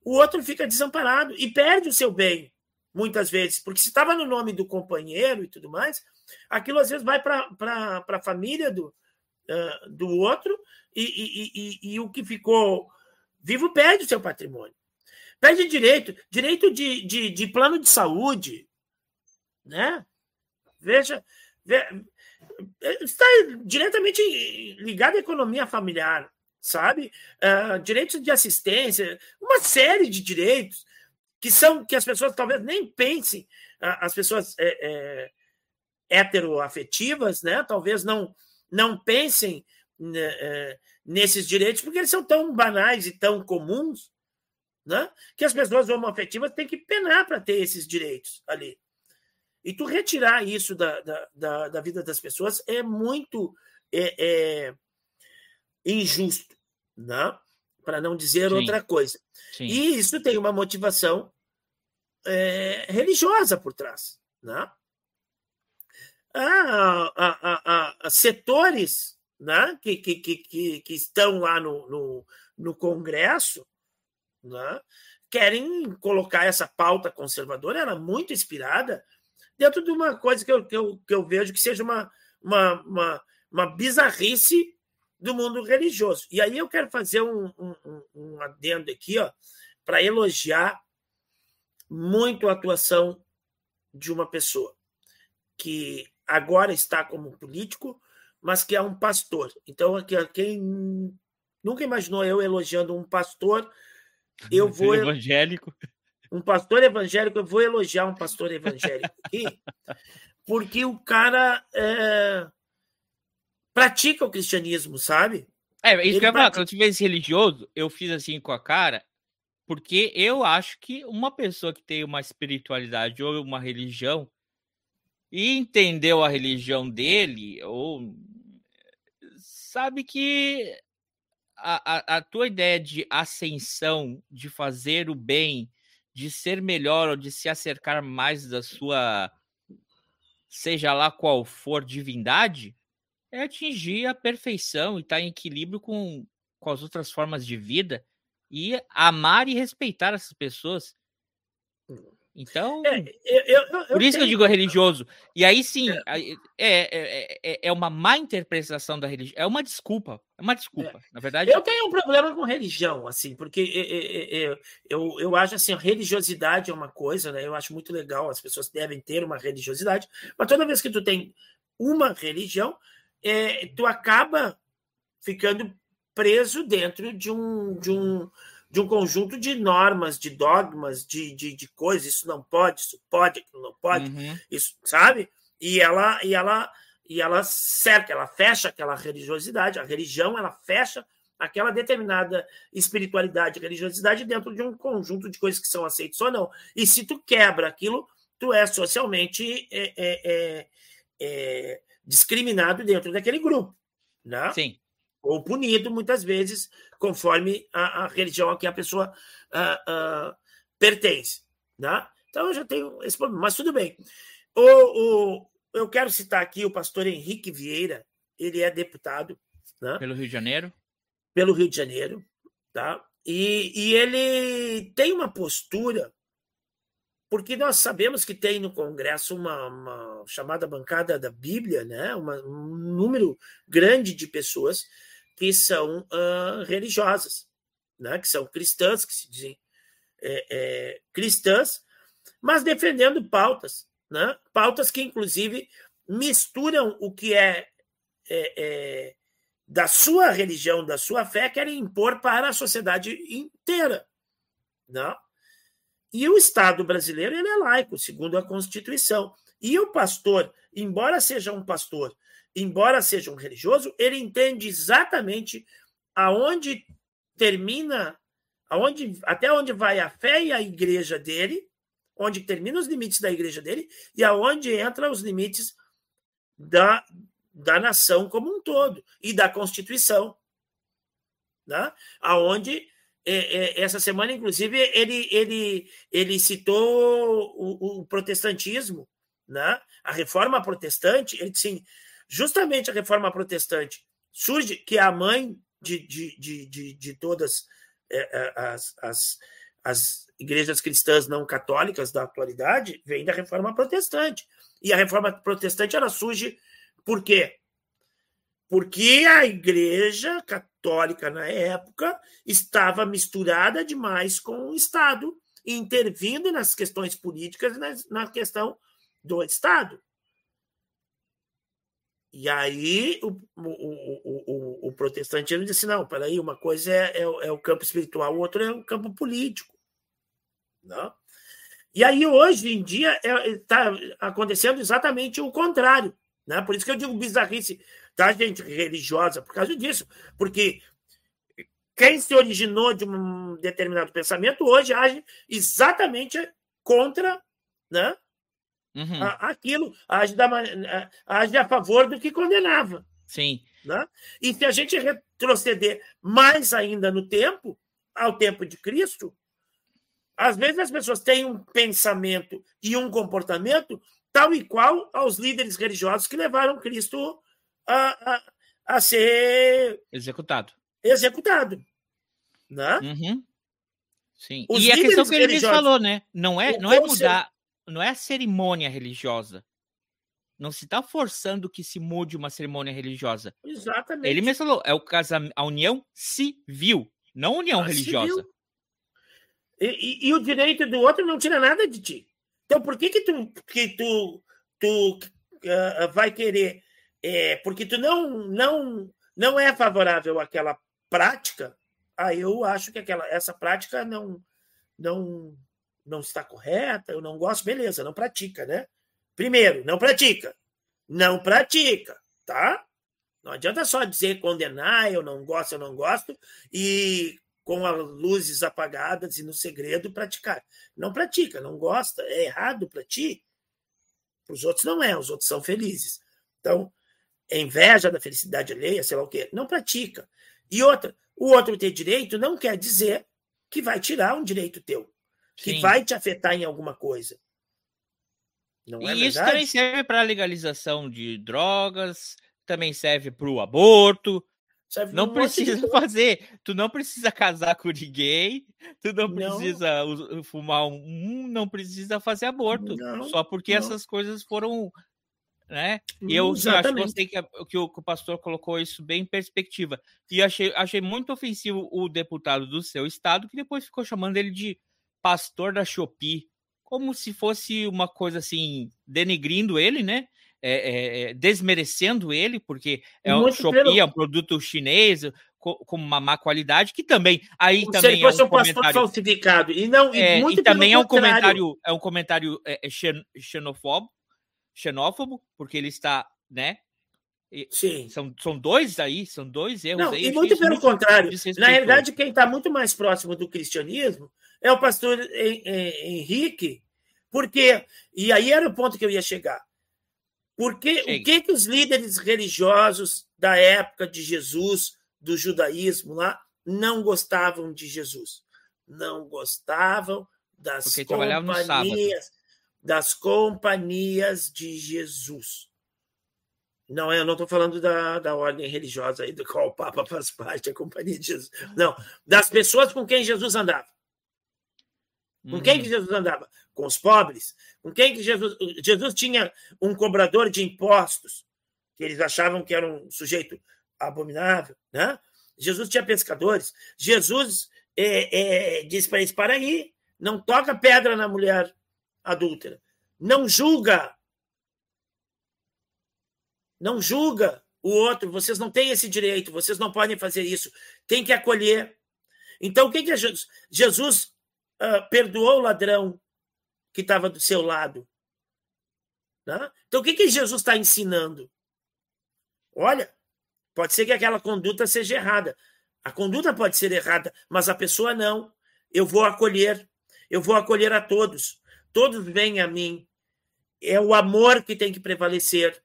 o outro fica desamparado e perde o seu bem, muitas vezes, porque se estava no nome do companheiro e tudo mais, aquilo às vezes vai para a família do, uh, do outro e, e, e, e, o que ficou vivo perde o seu patrimônio. Perde direito, direito de, de, de plano de saúde, né? Veja, veja, está diretamente ligado à economia familiar, sabe? Uh, direitos de assistência, uma série de direitos que são que as pessoas talvez nem pensem, uh, as pessoas é, é, heteroafetivas, né? Talvez não não pensem né, é, nesses direitos porque eles são tão banais e tão comuns, né? Que as pessoas homoafetivas têm que penar para ter esses direitos ali. E tu retirar isso da, da, da, da vida das pessoas é muito é, é, injusto, né? para não dizer Sim. outra coisa. Sim. E isso tem uma motivação é, religiosa por trás. Né? Há, há, há, setores né? que, que, que, que estão lá no, no, no Congresso né? querem colocar essa pauta conservadora, ela é muito inspirada dentro de uma coisa que eu, que eu, que eu vejo que seja uma, uma, uma, uma bizarrice do mundo religioso. E aí eu quero fazer um, um, um adendo aqui para elogiar muito a atuação de uma pessoa que agora está como político, mas que é um pastor. Então, aqui, quem nunca imaginou eu elogiando um pastor, [LAUGHS] eu vou. Evangélico um pastor evangélico, eu vou elogiar um pastor evangélico aqui, porque o cara é, pratica o cristianismo, sabe? É, isso Ele que eu ia falar, quando eu tive esse religioso, eu fiz assim com a cara, porque eu acho que uma pessoa que tem uma espiritualidade ou uma religião e entendeu a religião dele, ou sabe que a, a, a tua ideia de ascensão, de fazer o bem, de ser melhor ou de se acercar mais da sua, seja lá qual for, divindade, é atingir a perfeição e estar tá em equilíbrio com, com as outras formas de vida e amar e respeitar essas pessoas. Então, é, eu, eu, eu, por isso tenho... que eu digo religioso. E aí sim, é. É, é, é, uma má interpretação da religião. É uma desculpa. É uma desculpa. Na verdade. Eu tenho um problema com religião, assim, porque eu, eu, eu acho assim, religiosidade é uma coisa, né? Eu acho muito legal, as pessoas devem ter uma religiosidade, mas toda vez que tu tem uma religião, é, tu acaba ficando preso dentro de um. De um de um conjunto de normas, de dogmas, de, de, de coisas, isso não pode, isso pode, aquilo não pode, uhum. isso, sabe? E ela, e ela, e ela cerca, ela fecha aquela religiosidade, a religião, ela fecha aquela determinada espiritualidade, religiosidade dentro de um conjunto de coisas que são aceitas ou não. E se tu quebra aquilo, tu é socialmente é, é, é, é discriminado dentro daquele grupo, né? Sim ou punido, muitas vezes, conforme a, a religião a que a pessoa pertence. Né? Então, eu já tenho esse problema, mas tudo bem. O, o, eu quero citar aqui o pastor Henrique Vieira, ele é deputado. Né? Pelo Rio de Janeiro? Pelo Rio de Janeiro. Tá? E, e ele tem uma postura porque nós sabemos que tem no Congresso uma, uma chamada bancada da Bíblia, né? Uma, um número grande de pessoas que são uh, religiosas, né? que são cristãs, que se dizem é, é, cristãs, mas defendendo pautas, né? pautas que, inclusive, misturam o que é, é, é da sua religião, da sua fé, querem impor para a sociedade inteira. Né? E o Estado brasileiro ele é laico, segundo a Constituição. E o pastor, embora seja um pastor embora seja um religioso, ele entende exatamente aonde termina, aonde, até onde vai a fé e a igreja dele, onde terminam os limites da igreja dele e aonde entram os limites da, da nação como um todo e da Constituição. Né? Aonde é, é, essa semana, inclusive, ele, ele, ele citou o, o protestantismo né? A reforma protestante, ele sim, justamente a reforma protestante surge, que é a mãe de, de, de, de, de todas é, as, as, as igrejas cristãs não católicas da atualidade, vem da reforma protestante. E a reforma protestante ela surge por quê? Porque a igreja católica na época estava misturada demais com o Estado, intervindo nas questões políticas e na questão do Estado. E aí o, o, o, o, protestante ele disse: não, peraí, uma coisa é, é, é, o campo espiritual, o outro é o campo político. Não? E aí, hoje em dia, está é, acontecendo exatamente o contrário. Né? Por isso que eu digo bizarrice da gente religiosa, por causa disso. Porque quem se originou de um determinado pensamento hoje age exatamente contra né, uhum. aquilo, age, da, age a favor do que condenava. Sim. Né? E se a gente retroceder mais ainda no tempo, ao tempo de Cristo, às vezes as pessoas têm um pensamento e um comportamento tal e qual aos líderes religiosos que levaram Cristo a, a, a ser executado. Executado. Né? Uhum. Sim. Os e a questão que ele falou, né? Não é, não é mudar, não é a cerimônia religiosa. Não se está forçando que se mude uma cerimônia religiosa. Exatamente. Ele mesmo falou, é o casamento, a união civil, não a união a religiosa. Civil. E, e, e, o direito do outro não tira nada de ti. Então, por que que tu, que tu, tu uh, vai querer? É, porque tu não, não, não é favorável àquela prática. Aí ah, eu acho que aquela, essa prática não, não, não está correta. Eu não gosto, beleza? Não pratica, né? Primeiro, não pratica, não pratica, tá? Não adianta só dizer condenar, eu não gosto, eu não gosto, e com as luzes apagadas e no segredo praticar. Não pratica, não gosta, é errado para ti. Para os outros não é, os outros são felizes. Então, é inveja da felicidade alheia, sei lá o quê. Não pratica. E outra, o outro ter direito não quer dizer que vai tirar um direito teu, que Sim. vai te afetar em alguma coisa. Não é e isso também serve para a legalização de drogas, também serve para o aborto, não um precisa fazer, tu não precisa casar com ninguém, tu não, não. precisa fumar um, não precisa fazer aborto, não, só porque não. essas coisas foram, né? E eu acho que gostei que, que, o, que o pastor colocou isso bem em perspectiva. E achei, achei muito ofensivo o deputado do seu estado, que depois ficou chamando ele de pastor da Shopee, como se fosse uma coisa assim, denegrindo ele, né? é, é, desmerecendo ele, porque é um Shopee, é um produto chinês com, com, uma má qualidade, que também aí também é um, um comentário falsificado e não e, é, e também é um comentário é um comentário é, é xenofóbico, xenófobo, porque ele está, né? Sim. São, são dois aí, são dois erros não, aí. E muito pelo muito contrário. Na realidade, quem está muito mais próximo do cristianismo é o pastor Henrique, porque. E aí era o ponto que eu ia chegar. Porque o que, que os líderes religiosos da época de Jesus, do judaísmo lá, não gostavam de Jesus? Não gostavam das Porque companhias, das companhias de Jesus. Não, eu não estou falando da, da ordem religiosa aí, do qual o Papa faz parte, a companhia de Jesus. Não, das pessoas com quem Jesus andava. Com quem que uhum. Jesus andava? Com os pobres. Com quem que Jesus... Jesus tinha um cobrador de impostos, que eles achavam que era um sujeito abominável, né? Jesus tinha pescadores. Jesus é, é, diz para eles, para aí, não toca pedra na mulher adúltera. Não julga. Não julga o outro. Vocês não têm esse direito. Vocês não podem fazer isso. Tem que acolher. Então, o que, que é Jesus? Jesus uh, perdoou o ladrão que estava do seu lado. Né? Então, o que, que Jesus está ensinando? Olha, pode ser que aquela conduta seja errada. A conduta pode ser errada, mas a pessoa não. Eu vou acolher. Eu vou acolher a todos. Todos vêm a mim. É o amor que tem que prevalecer.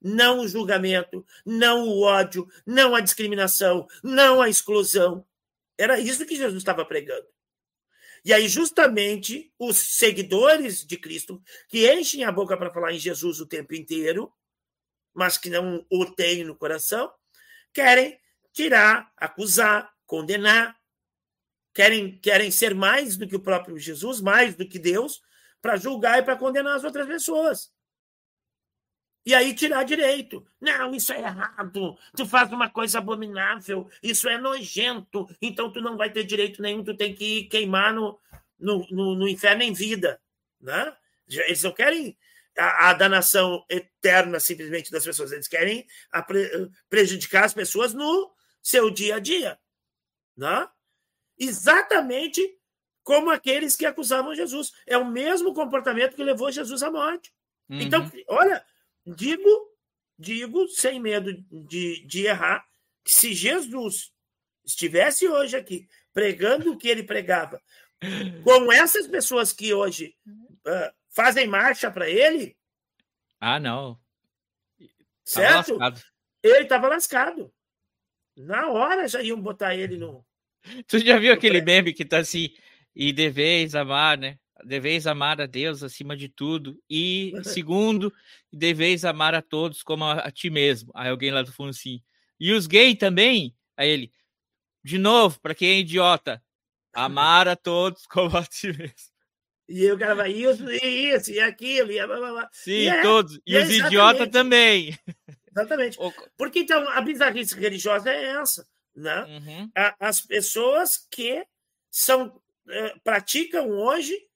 Não o julgamento, não o ódio, não a discriminação, não a exclusão. Era isso que Jesus estava pregando. E aí, justamente, os seguidores de Cristo, que enchem a boca para falar em Jesus o tempo inteiro, mas que não o têm no coração, querem tirar, acusar, condenar, querem, querem ser mais do que o próprio Jesus, mais do que Deus, para julgar e para condenar as outras pessoas. E aí tirar direito. Não, isso é errado. Tu faz uma coisa abominável. Isso é nojento. Então tu não vai ter direito nenhum. Tu tem que queimar no, no, no, no inferno em vida. Né? Eles não querem a, a, danação eterna simplesmente das pessoas. Eles querem pre, prejudicar as pessoas no seu dia a dia. Né? Exatamente como aqueles que acusavam Jesus. É o mesmo comportamento que levou Jesus à morte. Então, uhum. Então, olha, digo, digo sem medo de, de errar, que se Jesus estivesse hoje aqui pregando o que ele pregava, com essas pessoas que hoje uh, fazem marcha para ele. Ah, não. Certo? ele estava lascado. Na hora já iam botar ele no. [LAUGHS] Tu já viu aquele meme que tá assim, e deveis amar, né? Deveis amar a Deus acima de tudo. E, [LAUGHS] segundo, deveis amar a todos como a, a ti mesmo. Aí alguém lá do fundo assim, e os gays também? Aí ele, de novo, para quem é idiota, amar a todos [LAUGHS] como a ti mesmo. E o cara vai, isso, e isso, e aquilo, e blá, blá, blá. Sim, e é, todos. E, e os é idiotas também. Exatamente. [LAUGHS] Porque então a bizarrice religiosa é essa. Né? Uhum. As pessoas que são eh, praticam hoje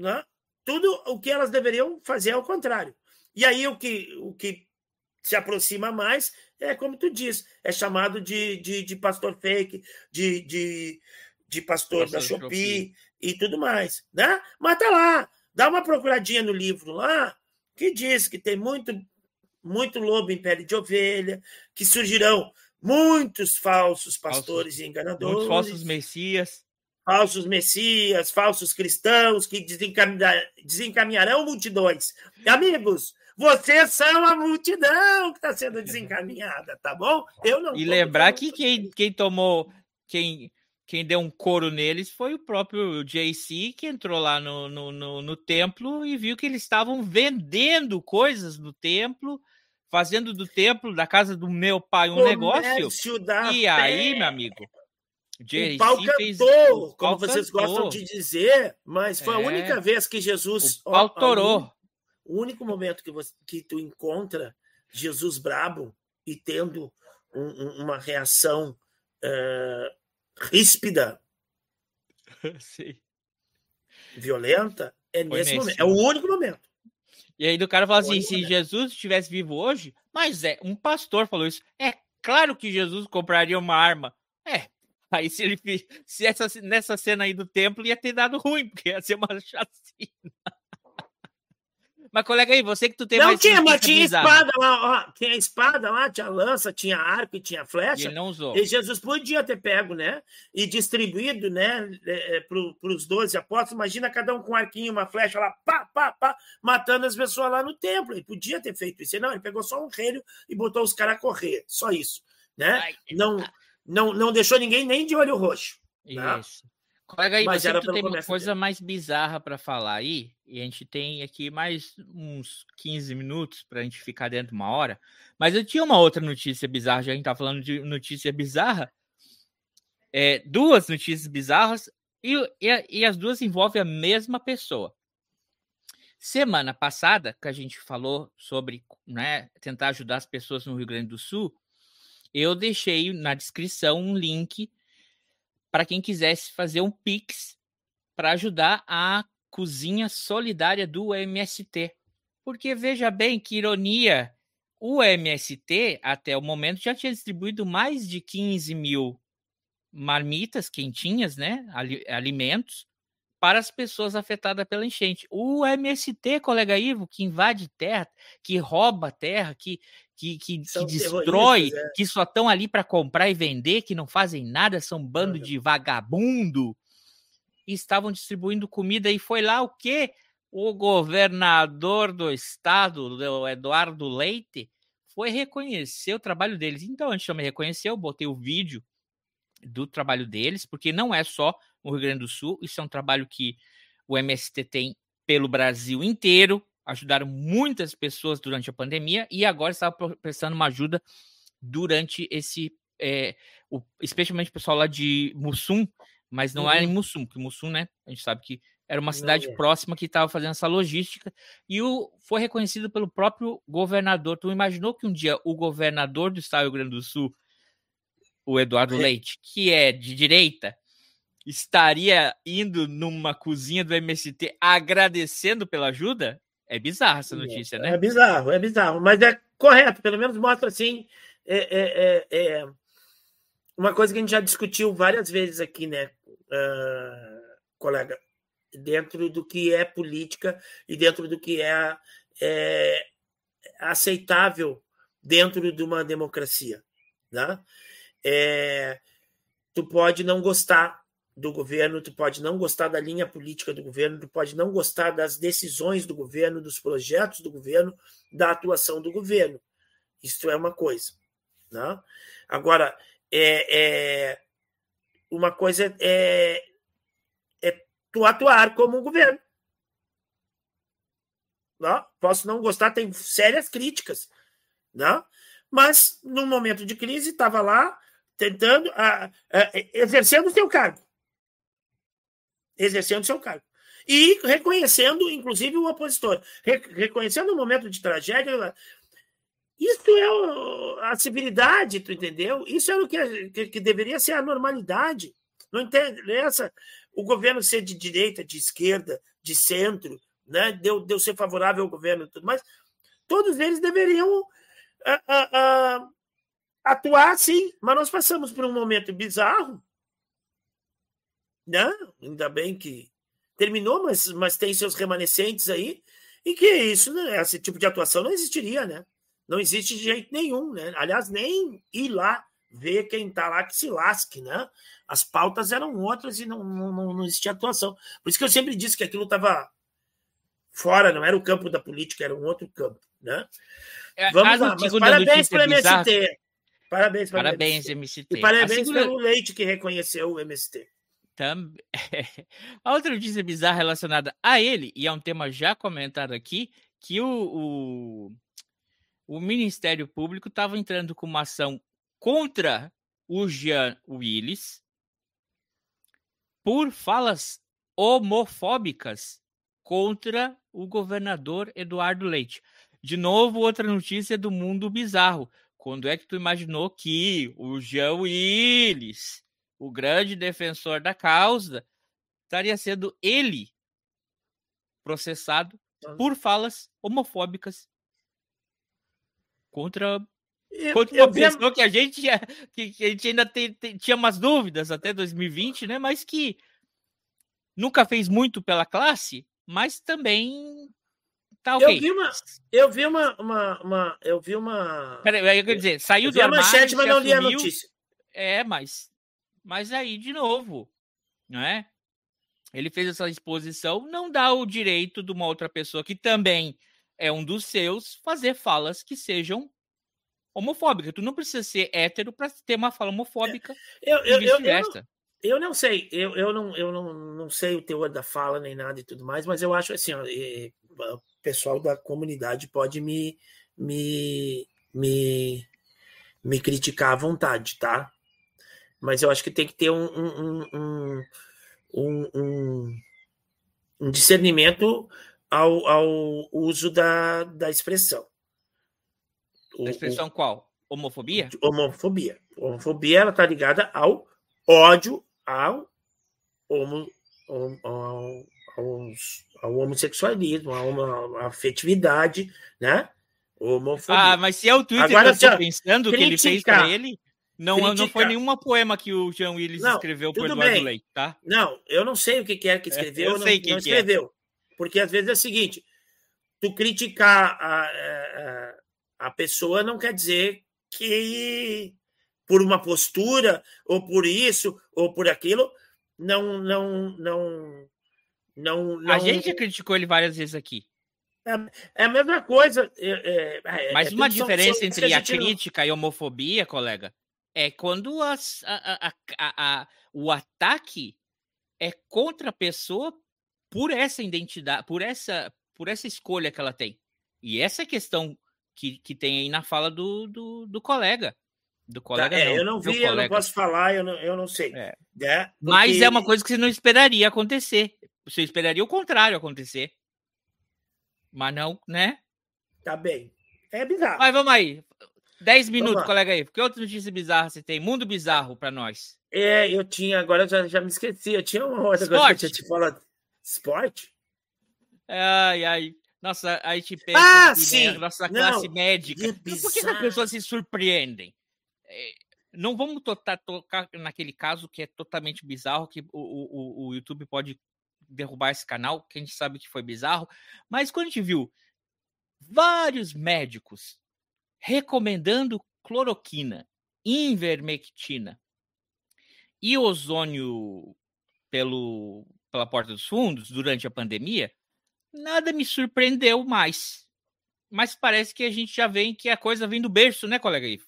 né? tudo o que elas deveriam fazer ao contrário. E aí o que, o que se aproxima mais é, como tu diz, é chamado de, de, de pastor fake, de, de, de pastor, pastor da Shopee, e tudo mais. Né? Mas tá lá, dá uma procuradinha no livro lá, que diz que tem muito, muito lobo em pele de ovelha, que surgirão muitos falsos pastores falsos, e enganadores. Muitos falsos messias falsos messias, falsos cristãos que desencaminharão multidões. Amigos, vocês são a multidão que está sendo desencaminhada, tá bom? Eu não. E lembrar que quem, quem tomou, quem, quem deu um coro neles foi o próprio JC, que entrou lá no, no, no, no templo e viu que eles estavam vendendo coisas no templo fazendo do templo da casa do meu pai um Comércio negócio. E aí, meu amigo, o pau cantou, como vocês gostam de dizer, mas foi é. a única vez que Jesus. O pau torou. O único momento que, você, que tu encontra Jesus brabo e tendo um, um, uma reação uh, ríspida, [LAUGHS] Sim. violenta, é foi nesse, nesse momento. É o único momento. E aí do cara fala assim: se Jesus estivesse vivo hoje, mas é, um pastor falou isso. É claro que Jesus compraria uma arma. Aí se ele se essa nessa cena aí do templo ia ter dado ruim, porque ia ser uma [LAUGHS] chacina. Mas, colega aí, você que tu tem não mais. Não tinha, mas tinha espada lá, ó, tinha espada lá, tinha lança, tinha arco e tinha flecha. E ele não usou. E Jesus podia ter pego, né? E distribuído, né, é, é para os 12 apóstolos. Imagina cada um com um arquinho, uma flecha lá, pá, pá, pá, matando as pessoas lá no templo. Ele podia ter feito isso. Não, ele pegou só um reino e botou os caras a correr. Só isso. Né? Ai, não, não, não deixou ninguém nem de olho roxo. Isso. Colega aí, Mas você tu tem uma coisa dele. mais bizarra para falar aí, e a gente tem aqui mais uns 15 minutos para a gente ficar dentro de uma hora. Mas eu tinha uma outra notícia bizarra, já a gente tá falando de notícia bizarra. É, duas notícias bizarras, e, e, e as duas envolvem a mesma pessoa. Semana passada, que a gente falou sobre né, tentar ajudar as pessoas no Rio Grande do Sul, eu deixei na descrição um link para quem quisesse fazer um Pix para ajudar a cozinha solidária do MST. Porque veja bem que ironia, o MST até o momento já tinha distribuído mais de 15 mil marmitas quentinhas, né? Alimentos para as pessoas afetadas pela enchente. O MST, colega Ivo, que invade terra, que rouba terra, que, que, que, que destrói, é. que só estão ali para comprar e vender, que não fazem nada, são bando de vagabundo, e estavam distribuindo comida, e foi lá o que? O governador do estado, o Eduardo Leite, foi reconhecer o trabalho deles. Então, antes de eu me reconhecer, eu botei o vídeo do trabalho deles, porque não é só no Rio Grande do Sul, isso é um trabalho que o MST tem pelo Brasil inteiro, ajudaram muitas pessoas durante a pandemia e agora está prestando uma ajuda durante esse, é, o, especialmente o pessoal lá de Mussum, mas não uhum. era em Mussum, porque Mussum, né, a gente sabe que era uma cidade é. próxima que estava fazendo essa logística e o, foi reconhecido pelo próprio governador. Tu imaginou que um dia o governador do estado do Rio Grande do Sul, o Eduardo é. Leite, que é de direita, estaria indo numa cozinha do MST agradecendo pela ajuda? É bizarro essa notícia, né? É bizarro, é bizarro, mas é correto, pelo menos mostra assim. É, é, é, é uma coisa que a gente já discutiu várias vezes aqui, né, uh, colega? dentro do que é política e dentro do que é, é aceitável dentro de uma democracia. Né? É, tu pode não gostar do governo, tu pode não gostar da linha política do governo, tu pode não gostar das decisões do governo, dos projetos do governo, da atuação do governo. Isso é uma coisa. Né? Agora, é, é uma coisa é, tu atuar como um governo. Não? Posso não gostar, tem sérias críticas. Não? Mas, num momento de crise, estava lá tentando, a, a, exercendo o seu cargo. Exercendo seu cargo. E reconhecendo, inclusive, o opositor. Re, reconhecendo o momento de tragédia. Isso é a civilidade, tu entendeu? Isso é o que, que, que deveria ser a normalidade. Não interessa o governo ser de direita, de esquerda, de centro, né? deu, deu ser favorável ao governo e tudo mais, todos eles deveriam a, a, a, atuar sim, mas nós passamos por um momento bizarro, né? ainda bem que terminou, mas, mas tem seus remanescentes aí, e que isso, né? esse tipo de atuação não existiria, né? Não existe de jeito nenhum, né? Aliás, nem ir lá ver quem está lá que se lasque, né? As pautas eram outras e não, não, não existia atuação. Por isso que eu sempre disse que aquilo estava fora, não era o campo da política, era um outro campo, né? É, Vamos lá, mas parabéns para o MST. Parabéns para parabéns, o MST. E parabéns segunda... pelo Leite que reconheceu o MST. Também. [LAUGHS] A outra notícia bizarra relacionada a ele, e é um tema já comentado aqui, que o, o, o Ministério Público estava entrando com uma ação contra o Jean Willis por falas homofóbicas contra o governador Eduardo Leite. De novo, outra notícia do mundo bizarro. Quando é que tu imaginou que o Jean Willis, o grande defensor da causa, estaria sendo ele processado por falas homofóbicas contra Contra uma pessoa que a gente, que, que a gente ainda tem, tem, tinha umas dúvidas até 2020, né? Mas que nunca fez muito pela classe, mas também tá ok. Eu vi uma, eu vi uma, uma, uma eu vi uma. Peraí, eu quero dizer, saiu eu do armário, manchete, mas não li a notícia. É, mas, mas aí de novo, não é? Ele fez essa exposição, não dá o direito de uma outra pessoa que também é um dos seus fazer falas que sejam homofóbica. Tu não precisa ser hétero para ter uma fala homofóbica eu, eu, eu, eu, não, eu não sei, eu, eu, não, eu não, não sei o teor da fala nem nada e tudo mais, mas eu acho assim, ó, o pessoal da comunidade pode me, me, me, me criticar à vontade, tá? Mas eu acho que tem que ter um, um, um, um, um, discernimento ao, ao uso da, da expressão. A expressão o, qual? Homofobia? Homofobia. Homofobia ela está ligada ao ódio ao, homo, ao, ao, ao homossexualismo, à afetividade, né? Homofobia. Ah, mas se é o Twitter Agora, que eu pensando criticar, que ele fez para ele, não, não foi nenhuma poema que o Jean Willis não, escreveu por Eduardo bem. Leite, tá? Não, eu não sei o que é que é, escreveu, é, eu não, sei não é. escreveu. É. Porque às vezes é o seguinte, tu criticar a, a, a pessoa não quer dizer que por uma postura ou por isso ou por aquilo não não não não, não... a gente criticou ele várias vezes aqui é, é a mesma coisa é, é, mas uma diferença entre a, a crítica não... e a homofobia colega é quando as, a, a, a, o ataque é contra a pessoa por essa identidade, por essa, por essa escolha que ela tem. E essa é a questão que, que tem aí na fala do, do, do colega. Do tá, colega, tá, é, não, eu não vi, eu não posso falar, eu não, eu não sei. É. É, porque... Mas é uma coisa que você não esperaria acontecer. Você esperaria o contrário acontecer. Mas não, né? Tá bem. É bizarro. Mas vamos aí. 10 minutos, colega aí. Que outra notícia bizarra você tem? Mundo bizarro para nós. É, eu tinha, agora eu já, já me esqueci. Eu tinha uma outra Esporte. coisa que eu tinha te falado. Esporte? Ai, ai. Nossa, a gente pensa ah, aqui, sim. Né? nossa classe Não, médica. É Por que as pessoas se surpreendem? É, não vamos tocar, tocar naquele caso que é totalmente bizarro, que o, o, o YouTube pode derrubar esse canal, que a gente sabe que foi bizarro. Mas quando a gente viu vários médicos recomendando cloroquina, invermectina e ozônio pelo, pela porta dos fundos durante a pandemia, nada me surpreendeu mais. Mas parece que a gente já vê que a coisa vem do berço, né, colega Ivo?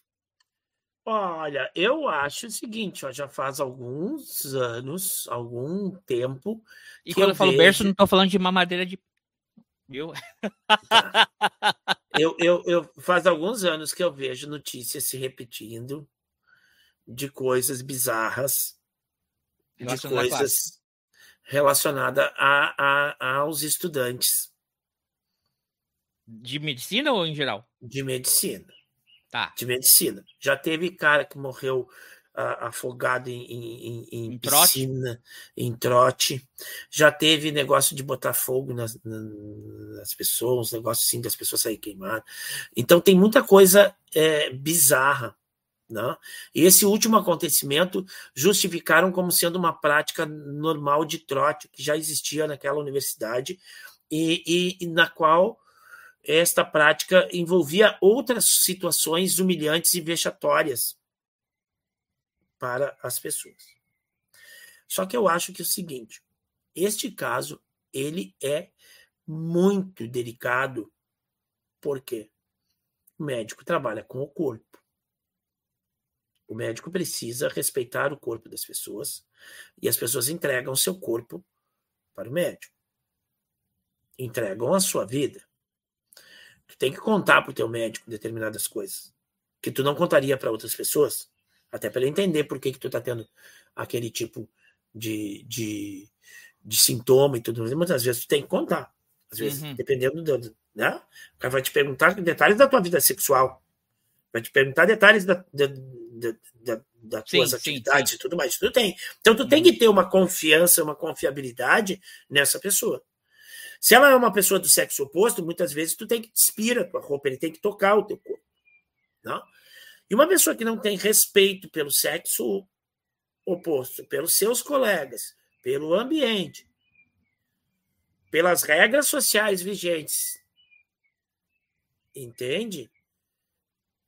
Olha, eu acho o seguinte, ó, já faz alguns anos, algum tempo. E quando eu, eu falo vejo... berço, não estou falando de mamadeira de. Viu? Tá. [LAUGHS] Eu, eu, eu faz alguns anos que eu vejo notícias se repetindo de coisas bizarras, de coisas relacionadas a, a, aos estudantes. De medicina ou em geral? De medicina. Tá. De medicina. Já teve cara que morreu afogado em, em, em, em piscina, trote. em trote. Já teve negócio de botar fogo nas, nas pessoas, negócio assim das pessoas saírem queimadas. Então tem muita coisa é, bizarra. Né? E esse último acontecimento justificaram como sendo uma prática normal de trote que já existia naquela universidade e, e, e na qual esta prática envolvia outras situações humilhantes e vexatórias para as pessoas. Só que eu acho que é o seguinte, este caso ele é muito delicado porque o médico trabalha com o corpo. O médico precisa respeitar o corpo das pessoas e as pessoas entregam seu corpo para o médico. Entregam a sua vida. Tu tem que contar para o teu médico determinadas coisas que tu não contaria para outras pessoas, até para ele entender por que, que tu está tendo aquele tipo de, de, de sintoma e tudo mais. Muitas vezes tu tem que contar. Às vezes, uhum. dependendo do. Né? O cara vai te perguntar detalhes da tua vida sexual. Vai te perguntar detalhes da, da, da, da das sim, tuas atividades sim, sim. e tudo mais. Tu tem. Então, tu uhum. tem que ter uma confiança, uma confiabilidade nessa pessoa. Se ela é uma pessoa do sexo oposto, muitas vezes tu tem que despir a tua roupa, ele tem que tocar o teu corpo. Não? E uma pessoa que não tem respeito pelo sexo oposto, pelos seus colegas, pelo ambiente, pelas regras sociais vigentes, entende?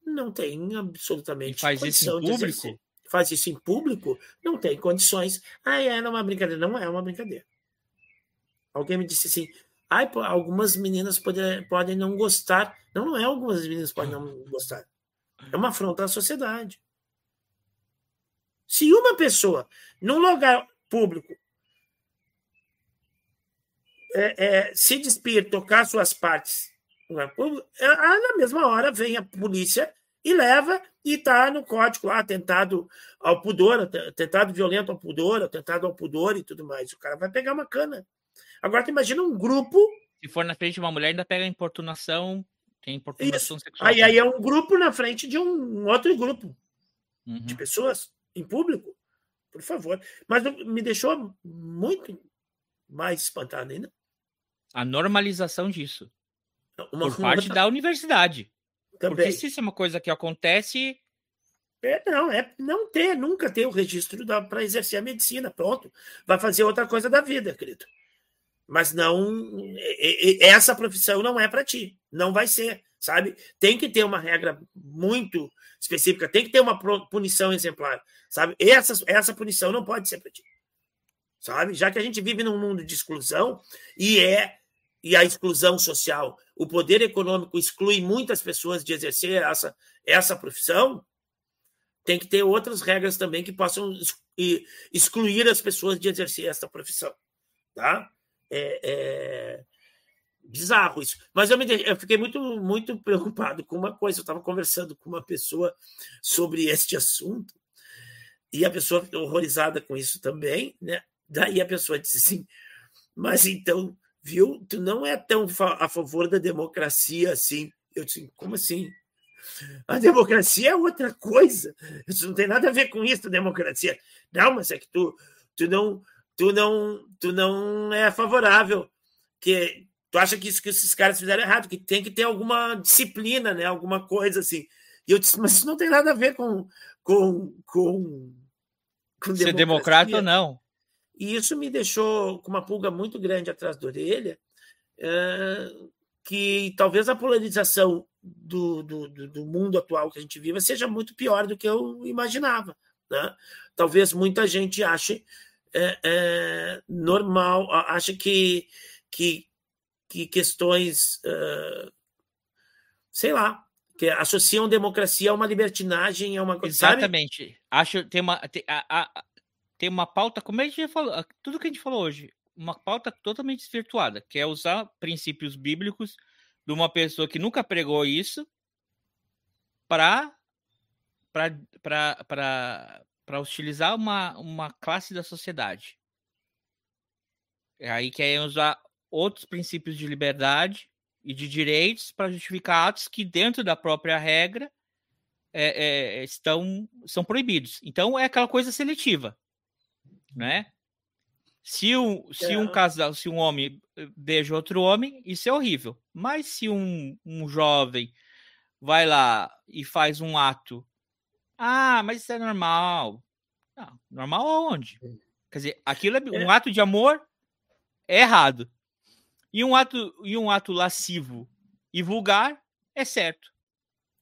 Não tem absolutamente e faz condição isso em público? Faz isso em público, não tem condições. Ah, é, não é uma brincadeira. Não é uma brincadeira. Alguém me disse assim: Ai, algumas meninas podem, podem não gostar. Não, não é algumas meninas podem não gostar. É uma afronta à sociedade. Se uma pessoa, num lugar público, é, é, se despir, tocar suas partes, é, na mesma hora vem a polícia e leva e está no código lá, atentado ao pudor, atentado violento ao pudor, atentado ao pudor e tudo mais. O cara vai pegar uma cana. Agora, tu imagina um grupo. Se for na frente de uma mulher, ainda pega importunação. Tem importunação Isso. sexual. Aí, aí é um grupo na frente de um, outro grupo uhum. de pessoas em público. Por favor. Mas me deixou muito mais espantado ainda. A normalização disso. Uma, por parte da universidade. Também. Porque se isso é uma coisa que acontece. É, não, é não ter, nunca ter o registro para exercer a medicina. Pronto. Vai fazer outra coisa da vida, querido mas não essa profissão não é para ti, não vai ser, sabe? Tem que ter uma regra muito específica, tem que ter uma punição exemplar, sabe? Essa essa punição não pode ser para ti. Sabe? Já que a gente vive num mundo de exclusão e é e a exclusão social, o poder econômico exclui muitas pessoas de exercer essa essa profissão, tem que ter outras regras também que possam excluir as pessoas de exercer essa profissão. Tá? É, é bizarro isso. Mas eu, me, eu fiquei muito, muito [LAUGHS] preocupado com uma coisa. Eu estava conversando com uma pessoa sobre este assunto e a pessoa ficou horrorizada com isso também. Né? Daí a pessoa disse assim: Mas então, viu, tu não é tão a favor da democracia assim. Eu disse: Como assim? A democracia é outra coisa. Isso não tem nada a ver com isso, democracia. Não, mas é que tu, tu não, tu não, tu não é favorável que tu acha que isso que esses caras fizeram errado, que tem que ter alguma disciplina, né? Alguma coisa assim. E eu disse, mas isso não tem nada a ver com com com, com ser democrata ou não. E isso me deixou com uma pulga muito grande atrás da orelha, é, que talvez a polarização do, do, do, mundo atual que a gente vive seja muito pior do que eu imaginava. Né? Talvez muita gente ache é, é, normal, acha que, que, que questões, sei lá, que associam democracia a uma libertinagem, a uma coisa. Exatamente. Sabe? Acho tem uma tem, a, a, tem uma pauta, como a gente já falou, tudo que a gente falou hoje, uma pauta totalmente desvirtuada, que é usar princípios bíblicos de uma pessoa que nunca pregou isso para para hostilizar uma, uma classe da sociedade. É aí que é usar outros princípios de liberdade e de direitos para justificar atos que, dentro da própria regra, é, é, estão são proibidos. Então é aquela coisa seletiva, né? Se um, se um casal, se um homem eh, beija outro homem, isso é horrível. Mas se um, um jovem vai lá e faz um ato, ah, mas isso é normal. Não, normal aonde? Quer dizer, aquilo é um é. ato de amor é errado. E um ato e um ato lascivo e vulgar é certo.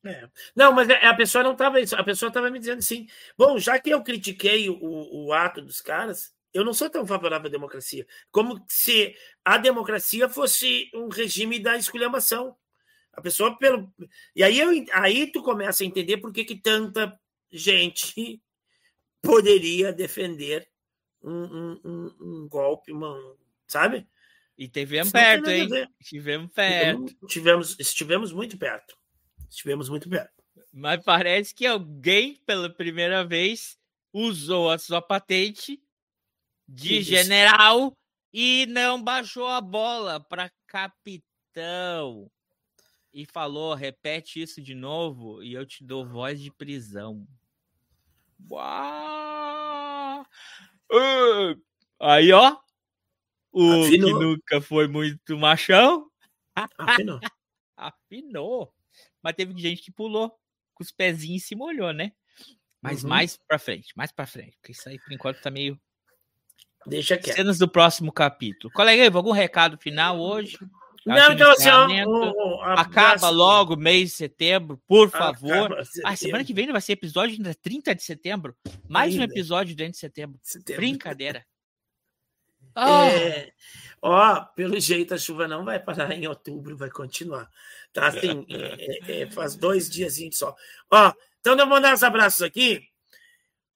É. Não, mas é, a pessoa não estava a pessoa estava me dizendo assim, bom, já que eu critiquei o, o ato dos caras, eu não sou tão favorável à democracia. Como se a democracia fosse um regime da esculhambação. A pessoa pelo e aí eu, aí tu começa a entender por que, que tanta gente poderia defender um, um, um, golpe, uma, sabe? E tivemos perto, hein? Tivemos perto. Tivemos, estivemos muito perto. Estivemos muito perto. Mas parece que alguém, pela primeira vez, usou a sua patente de Isso. general e não baixou a bola para capitão. E falou: repete isso de novo e eu te dou voz de prisão. Uau! Aí, ó. O Afinou. que nunca foi muito machão. Afinou. [LAUGHS] Afinou. Mas teve gente que pulou com os pezinhos e se molhou, né? Mas uhum. mais pra frente, mais pra frente. Porque isso aí, por enquanto, tá meio Deixa quieto. Cenas do próximo capítulo. Colega, algum recado final hoje? Não, então assim, acaba logo mês de setembro, por favor. Ah, semana que vem vai ser episódio ainda 30 de setembro. Mais ainda. um episódio dentro de setembro. setembro. Brincadeira. Oh. [LAUGHS] É, ó, pelo jeito a chuva não vai parar em outubro, vai continuar. Tá assim, é, é, é faz dois dias só. Ó, então eu vou mandar os abraços aqui.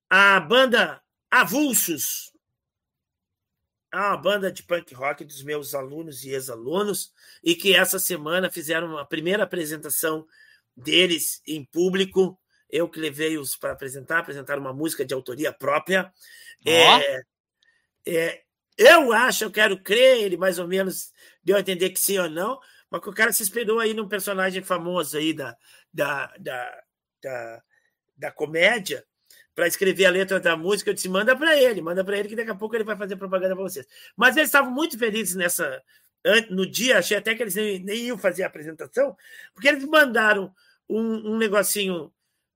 A banda Avulsos, é uma banda de punk rock dos meus alunos e ex-alunos, e que essa semana fizeram a primeira apresentação deles em público. Eu que levei-os para apresentar, apresentar uma música de autoria própria. Oh. É, é, eu acho, eu quero crer, ele mais ou menos deu a entender que sim ou não, mas que o cara se esperou aí num personagem famoso aí da, da, da, da, da comédia para escrever a letra da música, eu disse: manda para ele, manda para ele, que daqui a pouco ele vai fazer propaganda para vocês. Mas eles estavam muito felizes nessa. No dia, achei até que eles nem, nem iam fazer a apresentação, porque eles mandaram um, um negocinho,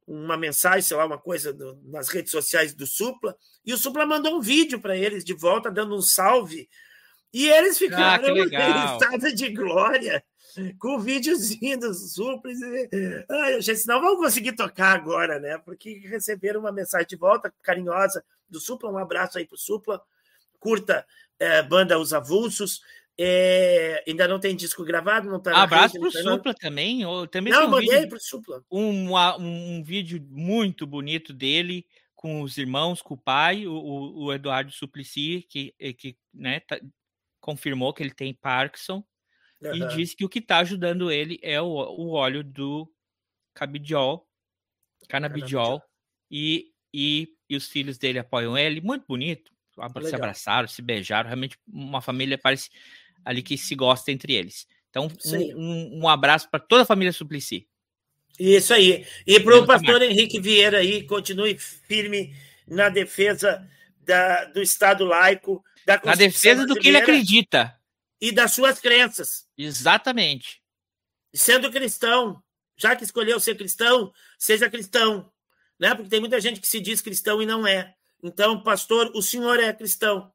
uma mensagem, sei lá, uma coisa do, nas redes sociais do Supla, e o Supla mandou um vídeo para eles de volta, dando um salve. E eles ah, ficaram ah, [LAUGHS] em estado de glória com o videozinho dos suples. Ai, gente, não vamos conseguir tocar agora, né? Porque receberam uma mensagem de volta carinhosa do Supla. Um abraço aí pro Supla. Curta é, banda Os Avulsos. É, ainda não tem disco gravado, não tá Abraço para o tá Supla também. Eu também não, um mandei para o Supla. Um, um, um, vídeo muito bonito dele com os irmãos, com o pai, o, o Eduardo Suplicy, que, que né, tá, confirmou que ele tem Parkinson uhum. e disse que o que está ajudando ele é o, o óleo do cabidiol, canabidiol, e, e, e os filhos dele apoiam ele. Muito bonito. Se abraçaram, se beijaram. Realmente uma família parece ali que se gosta entre eles. Então, um, um, abraço para toda a família Suplicy. Isso aí. E para o pastor Henrique Vieira aí, continue firme na defesa da, do Estado laico, da Na defesa do que ele acredita. E das suas crenças. Exatamente. Sendo cristão, já que escolheu ser cristão, seja cristão. Né? Porque tem muita gente que se diz cristão e não é. Então, pastor, o senhor é cristão.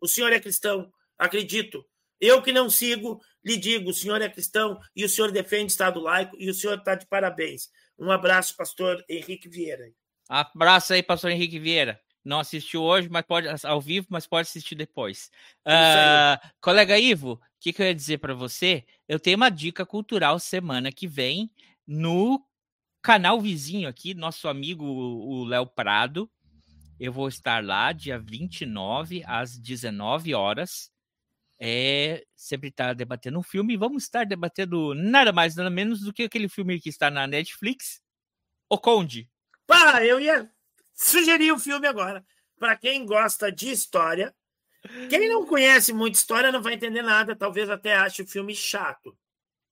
O senhor é cristão. Acredito. Eu que não sigo, lhe digo: o senhor é cristão e o senhor defende o Estado laico e o senhor está de parabéns. Um abraço, pastor Henrique Vieira. Abraço aí, pastor Henrique Vieira. Não assistiu hoje, mas pode ao vivo, mas pode assistir depois. Uh, colega Ivo, o que, que eu ia dizer para você? Eu tenho uma dica cultural semana que vem no canal vizinho aqui, nosso amigo o Léo Prado. Eu vou estar lá dia 29 às 19 horas é sempre estar tá debatendo um filme. Vamos estar debatendo nada mais, nada menos do que aquele filme que está na Netflix, O Conde. Pá, eu ia sugerir o filme agora. Para quem gosta de história, quem não conhece muito história não vai entender nada, talvez até ache o filme chato,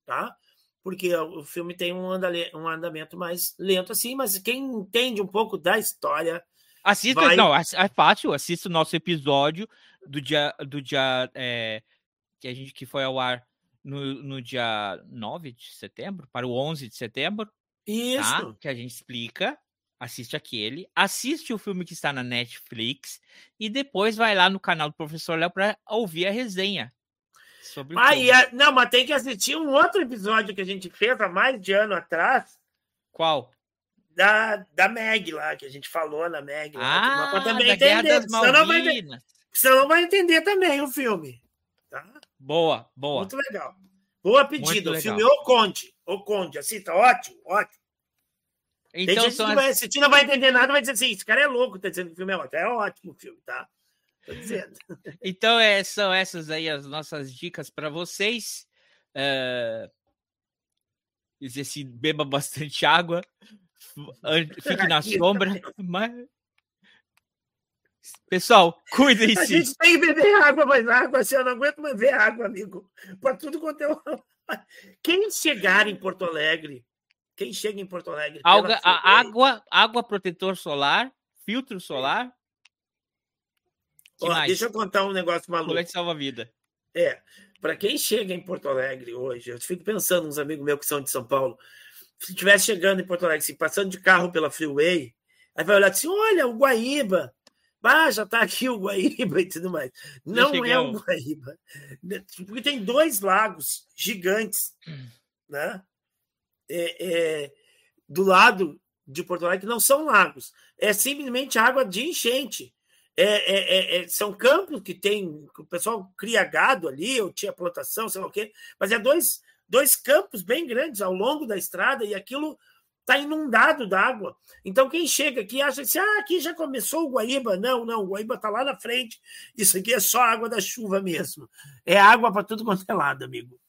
tá? Porque o filme tem um, um andamento mais lento assim, mas quem entende um pouco da história. Assista, vai... não, é fácil, assista o nosso episódio do dia, do dia é, que a gente que foi ao ar no, no dia 9 de setembro para o 11 de setembro. Tá? Isso. Tá? Que a gente explica. Assiste aquele, assiste o filme que está na Netflix e depois vai lá no canal do Professor Léo para ouvir a resenha. Sobre ah, a... não, mas tem que assistir um outro episódio que a gente fez há mais de ano atrás. Qual? Da, da Meg lá, que a gente falou na Meg. Lá, ah, também da Guerra das Malvinas. Você não vai entender também o filme. Tá? Boa, boa. Muito legal. Boa pedida. O filme O Conde. O Conde. Tá ótimo, ótimo. Então, gente que vai assistir, não vai entender nada, vai dizer assim: esse cara é louco, tá dizendo que o filme é ótimo. É ótimo o filme, tá? Tô dizendo. [LAUGHS] então, é, são essas aí as nossas dicas para vocês. É... Dizer se beba bastante água, [LAUGHS] fique na sombra, mas Pessoal, cuidem-se. A gente tem que beber água, mas água, assim, eu não aguento mais ver água, amigo. Para tudo quanto é. [LAUGHS] Quem chegar em Porto Alegre, quem chega em Porto Alegre. Alga, a água, água protetor solar, filtro solar. Ó, deixa eu contar um negócio maluco. Colete salva-vida. É, para quem chega em Porto Alegre hoje, eu fico pensando, uns amigos meus que são de São Paulo, se estivesse chegando em Porto Alegre, assim, passando de carro pela Freeway, aí vai olhar assim: olha, o Guaíba, ah, já está aqui o Guaíba [LAUGHS] e tudo mais. Não é o Guaíba. Porque tem dois lagos gigantes, né? É, é, do lado de Porto Alegre, que não são lagos. É simplesmente água de enchente. É, é, é, é são campos que tem. O pessoal cria gado ali, ou tinha plantação, sei lá o quê. Mas é dois, dois campos bem grandes ao longo da estrada, e aquilo está inundado d'água. Então, quem chega aqui acha assim: ah, aqui já começou o Guaíba. Não, não, o Guaíba está lá na frente. Isso aqui é só água da chuva mesmo. É água para tudo quanto é lado, amigo.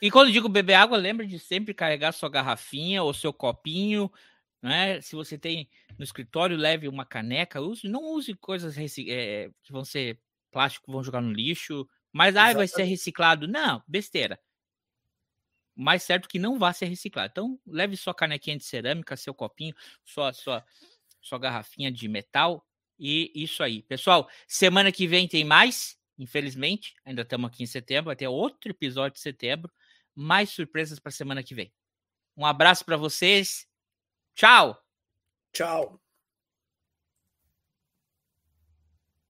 E quando digo beber água, lembre de sempre carregar sua garrafinha ou seu copinho. Né? Se você tem no escritório, leve uma caneca. Use, não use coisas é, que vão ser plástico, vão jogar no lixo. Mas ah, vai ser reciclado. Não, besteira mais certo que não vá ser reciclado. Então, leve sua canequinha de cerâmica, seu copinho, sua, sua, sua garrafinha de metal e isso aí. Pessoal, semana que vem tem mais, infelizmente. Ainda estamos aqui em setembro, vai ter outro episódio de setembro. Mais surpresas para semana que vem. Um abraço para vocês. Tchau. Tchau.